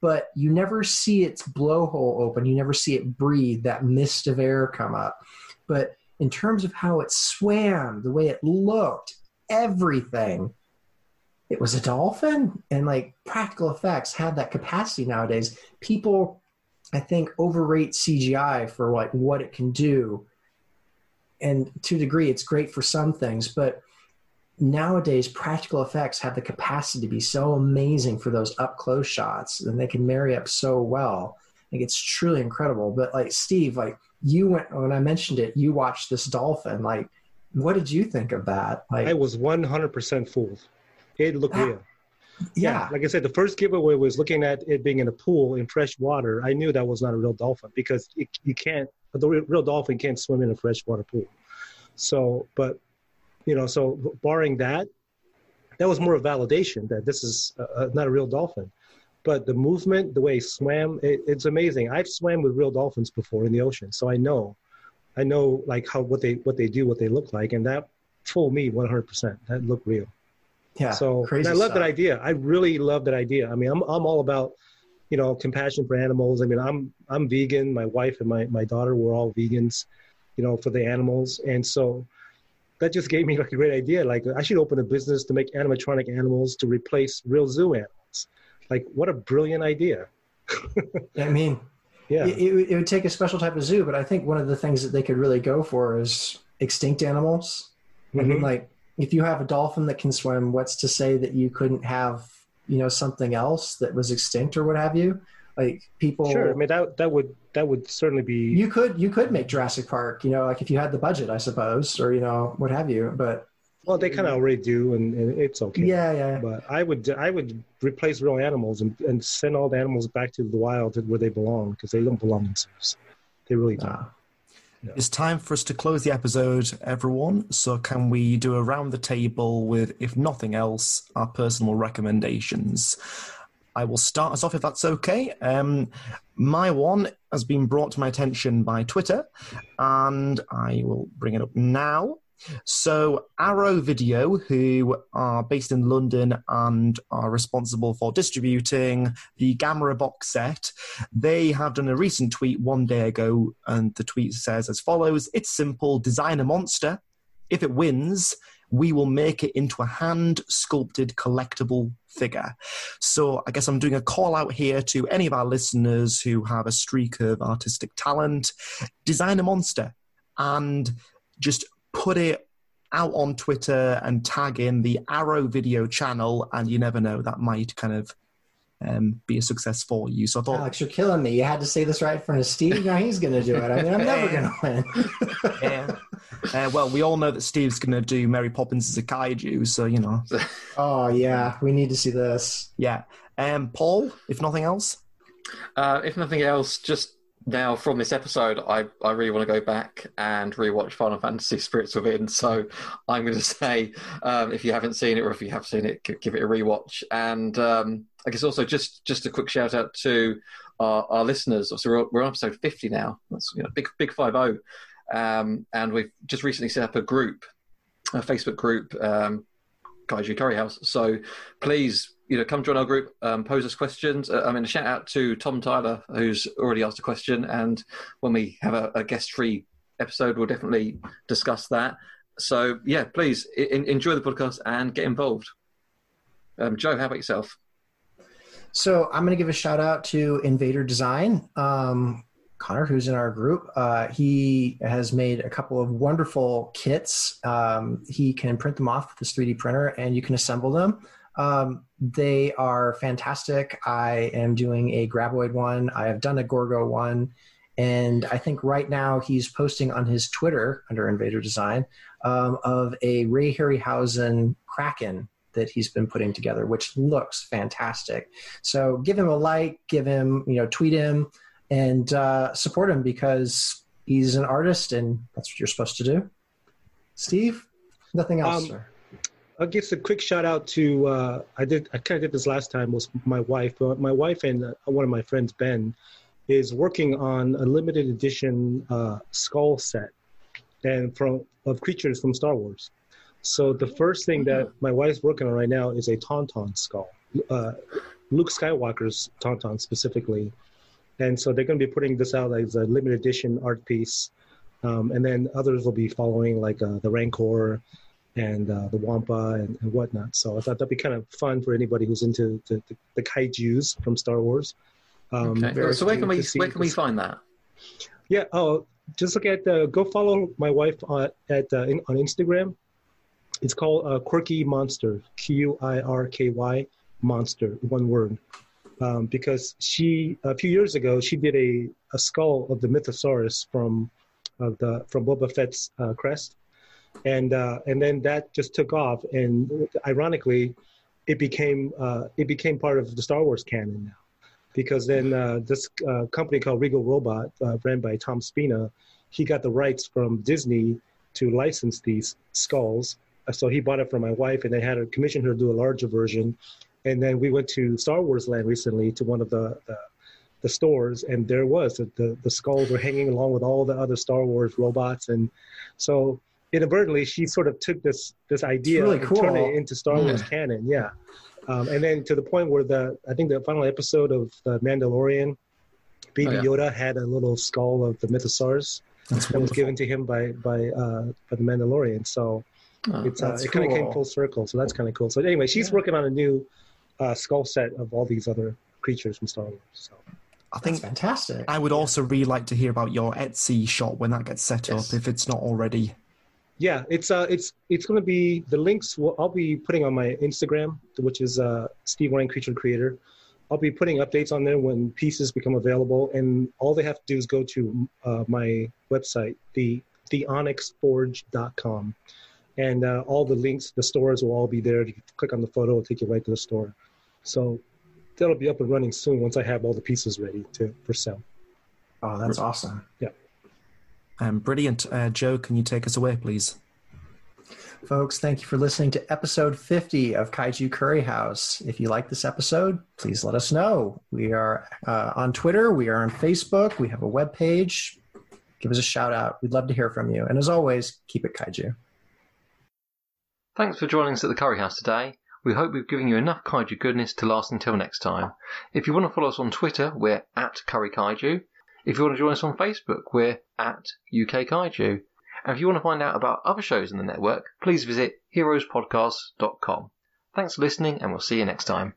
But you never see its blowhole open. You never see it breathe, that mist of air come up. But in terms of how it swam, the way it looked, everything, it was a dolphin. And like practical effects have that capacity nowadays. People, I think, overrate CGI for like what it can do. And to a degree, it's great for some things, but nowadays practical effects have the capacity to be so amazing for those up close shots and they can marry up so well like it's truly incredible but like steve like you went when i mentioned it you watched this dolphin like what did you think of that like I was 100% fooled. It looked Ah, real. yeah. like I said, the first giveaway was looking at it being in a pool in fresh water. I knew that was not a real dolphin because it, you can't. The real, real dolphin can't swim in a freshwater pool. So, but you know, so barring that, that was more a validation that this is uh, not a real dolphin. But the movement, the way he swam, it, it's amazing. I've swam with real dolphins before in the ocean, so I know, I know like how what they what they do, what they look like, and that fooled me 100%. That looked real. Yeah, So I love stuff. that idea. I really love that idea. I mean, I'm I'm all about, you know, compassion for animals. I mean, I'm I'm vegan. My wife and my my daughter were all vegans, you know, for the animals, and so that just gave me like a great idea. Like I should open a business to make animatronic animals to replace real zoo animals. Like what a brilliant idea. [laughs] I mean, Yeah. it, it, would- it would take a special type of zoo, but I think one of the things that they could really go for is extinct animals. I mean, Mhm. like if you have a dolphin that can swim, what's to say that you couldn't have, you know, something else that was extinct or what have you? Like people, Sure. I mean that that would that would certainly be you could you could make Jurassic Park, you know, like if you had the budget, I suppose, or you know, what have you. But well they kind of already do, and, and it's okay. yeah, yeah. But I would I would replace real animals and, and send all the animals back to the wild where they belong because they don't belong in zoos. They really don't. Ah. It's time for us to close the episode, everyone. So, can we do a round the table with, if nothing else, our personal recommendations? I will start us off if that's okay. Um, my one has been brought to my attention by Twitter, and I will bring it up now. So, Arrow Video, who are based in London and are responsible for distributing the Gamera box set, they have done a recent tweet one day ago, and the tweet says as follows It's simple, design a monster. If it wins, we will make it into a hand sculpted collectible figure. So I guess I'm doing a call out here to any of our listeners who have a streak of artistic talent. Design a monster and just put it out on Twitter and tag in the Arrow Video channel, and you never know, that might kind of um, be a success for you. So I thought, Alex, you're killing me. You had to say this right in front of Steve. Now he's going to do it. I mean, I'm never going to win. [laughs] yeah. Uh, well, we all know that Steve's going to do Mary Poppins as a kaiju, so you know. [laughs] oh yeah, we need to see this. Yeah, um, Paul. If nothing else, uh, if nothing else, just now from this episode, I, I really want to go back and rewatch Final Fantasy Spirits Within. So I'm going to say, um, if you haven't seen it or if you have seen it, give it a rewatch. And um, I guess also just just a quick shout out to our, our listeners. So we're, we're on episode 50 now. That's you know, big big five zero. Um, and we've just recently set up a group, a Facebook group, um, Kaiju Curry House. So please you know, come join our group, um, pose us questions. Uh, I mean, a shout out to Tom Tyler, who's already asked a question. And when we have a, a guest free episode, we'll definitely discuss that. So, yeah, please in, enjoy the podcast and get involved. Um, Joe, how about yourself? So, I'm going to give a shout out to Invader Design. Um, Connor, who's in our group, uh, he has made a couple of wonderful kits. Um, he can print them off with his 3D printer and you can assemble them. Um, they are fantastic. I am doing a Graboid one. I have done a Gorgo one. And I think right now he's posting on his Twitter under Invader Design um, of a Ray Harryhausen Kraken that he's been putting together, which looks fantastic. So give him a like, give him, you know, tweet him and uh, support him because he's an artist and that's what you're supposed to do. Steve, nothing else, um, sir. I'll give a quick shout out to uh, I did I kind of did this last time was my wife. My wife and uh, one of my friends Ben is working on a limited edition uh, skull set and from of creatures from Star Wars. So the first thing that my wife's working on right now is a Tauntaun skull, uh, Luke Skywalker's Tauntaun specifically, and so they're going to be putting this out as a limited edition art piece. Um, and then others will be following, like uh, the Rancor, and uh, the Wampa and, and, whatnot. So I thought that'd be kind of fun for anybody who's into the, the, the kaiju's from Star Wars. Um, okay. So where can we where can we find that? Yeah. Oh, just look at uh, go follow my wife on, at uh, in, on Instagram. It's called uh, Quirky Monster. Q I R K Y Monster. One word. Um, because she a few years ago she did a, a skull of the Mythosaurus from of the from Boba Fett's uh, crest and uh, and then that just took off. And ironically, it became uh, it became part of the Star Wars canon now, because then uh, this uh, company called Regal Robot, uh, ran by Tom Spina, he got the rights from Disney to license these skulls. So he bought it from my wife, and they had to commission her to do a larger version. And then we went to Star Wars Land recently to one of the, the the stores, and there was the, the, the skulls were hanging along with all the other Star Wars robots, and so inadvertently she sort of took this this idea really and cool. turned it into Star Wars canon. Yeah, um, and then to the point where the I think the final episode of the Mandalorian, Baby oh, yeah. Yoda had a little skull of the Mythosaurus That's that was given to him by by uh, by the Mandalorian. So oh, it's uh, it kind of came full circle. So that's kind of cool. So anyway, she's yeah. working on a new uh, skull set of all these other creatures from Star Wars. So. I think That's fantastic. I would also really like to hear about your Etsy shop when that gets set yes. up, if it's not already yeah, it's uh, it's it's going to be the links. Will, I'll be putting on my Instagram, which is uh, Steve Wang Creature Creator. I'll be putting updates on there when pieces become available, and all they have to do is go to uh, my website, the theonyxforge.com, and uh, all the links, the stores will all be there. You click on the photo, it'll take you right to the store. So that'll be up and running soon once I have all the pieces ready to for sale. Oh, that's awesome! Yeah. Um, brilliant. Uh, Joe, can you take us away, please? Folks, thank you for listening to episode 50 of Kaiju Curry House. If you like this episode, please let us know. We are uh, on Twitter, we are on Facebook, we have a web page. Give us a shout out. We'd love to hear from you. And as always, keep it kaiju. Thanks for joining us at the Curry House today. We hope we've given you enough kaiju goodness to last until next time. If you want to follow us on Twitter, we're at Curry Kaiju. If you want to join us on Facebook, we're at UK Kaiju. And if you want to find out about other shows in the network, please visit heroespodcast.com. Thanks for listening, and we'll see you next time.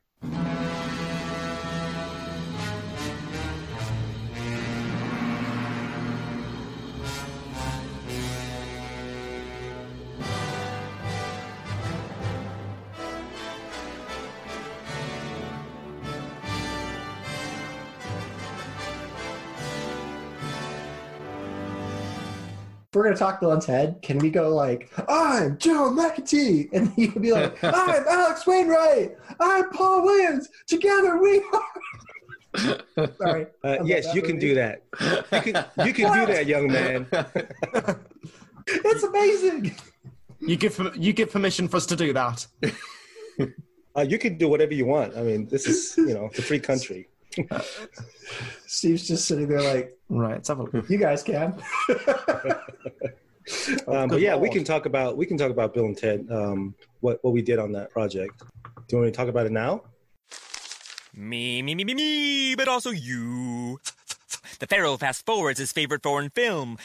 We're gonna talk Bill and Ted, can we go like, I'm Joe McAtee, [laughs] and you can be like, I'm Alex Wainwright, I'm Paul Williams. Together we are. [laughs] Sorry. Uh, yes, you can do that. You can, you can do that, young man. [laughs] it's amazing. You give you give permission for us to do that. Uh, you can do whatever you want. I mean, this is you know, it's a free country. Steve's just sitting there like, right, let's have a look. You guys can. [laughs] Um, but yeah, we can talk about we can talk about Bill and Ted. Um, what what we did on that project. Do you want me to talk about it now? Me, me, me, me, me, but also you. The Pharaoh fast forwards his favorite foreign film,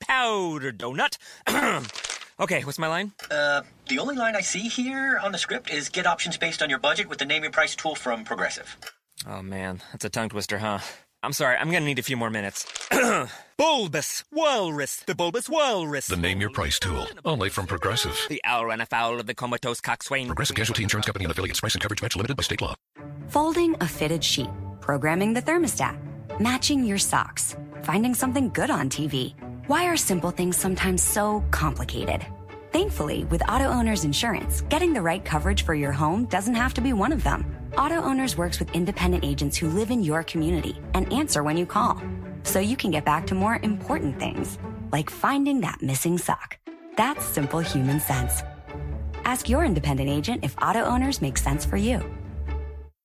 Powder Donut. [clears throat] okay, what's my line? Uh, the only line I see here on the script is get options based on your budget with the name your price tool from Progressive. Oh man, that's a tongue twister, huh? I'm sorry, I'm gonna need a few more minutes. [clears throat] bulbous Walrus, the Bulbous Walrus. The Name Your Price tool, only from Progressive. The owl ran afoul of the comatose coxswain. Progressive Casualty Insurance Company and affiliates. Price and coverage match limited by state law. Folding a fitted sheet, programming the thermostat, matching your socks, finding something good on TV. Why are simple things sometimes so complicated? Thankfully, with Auto Owners Insurance, getting the right coverage for your home doesn't have to be one of them. Auto Owners works with independent agents who live in your community and answer when you call. So you can get back to more important things, like finding that missing sock. That's simple human sense. Ask your independent agent if auto owners make sense for you.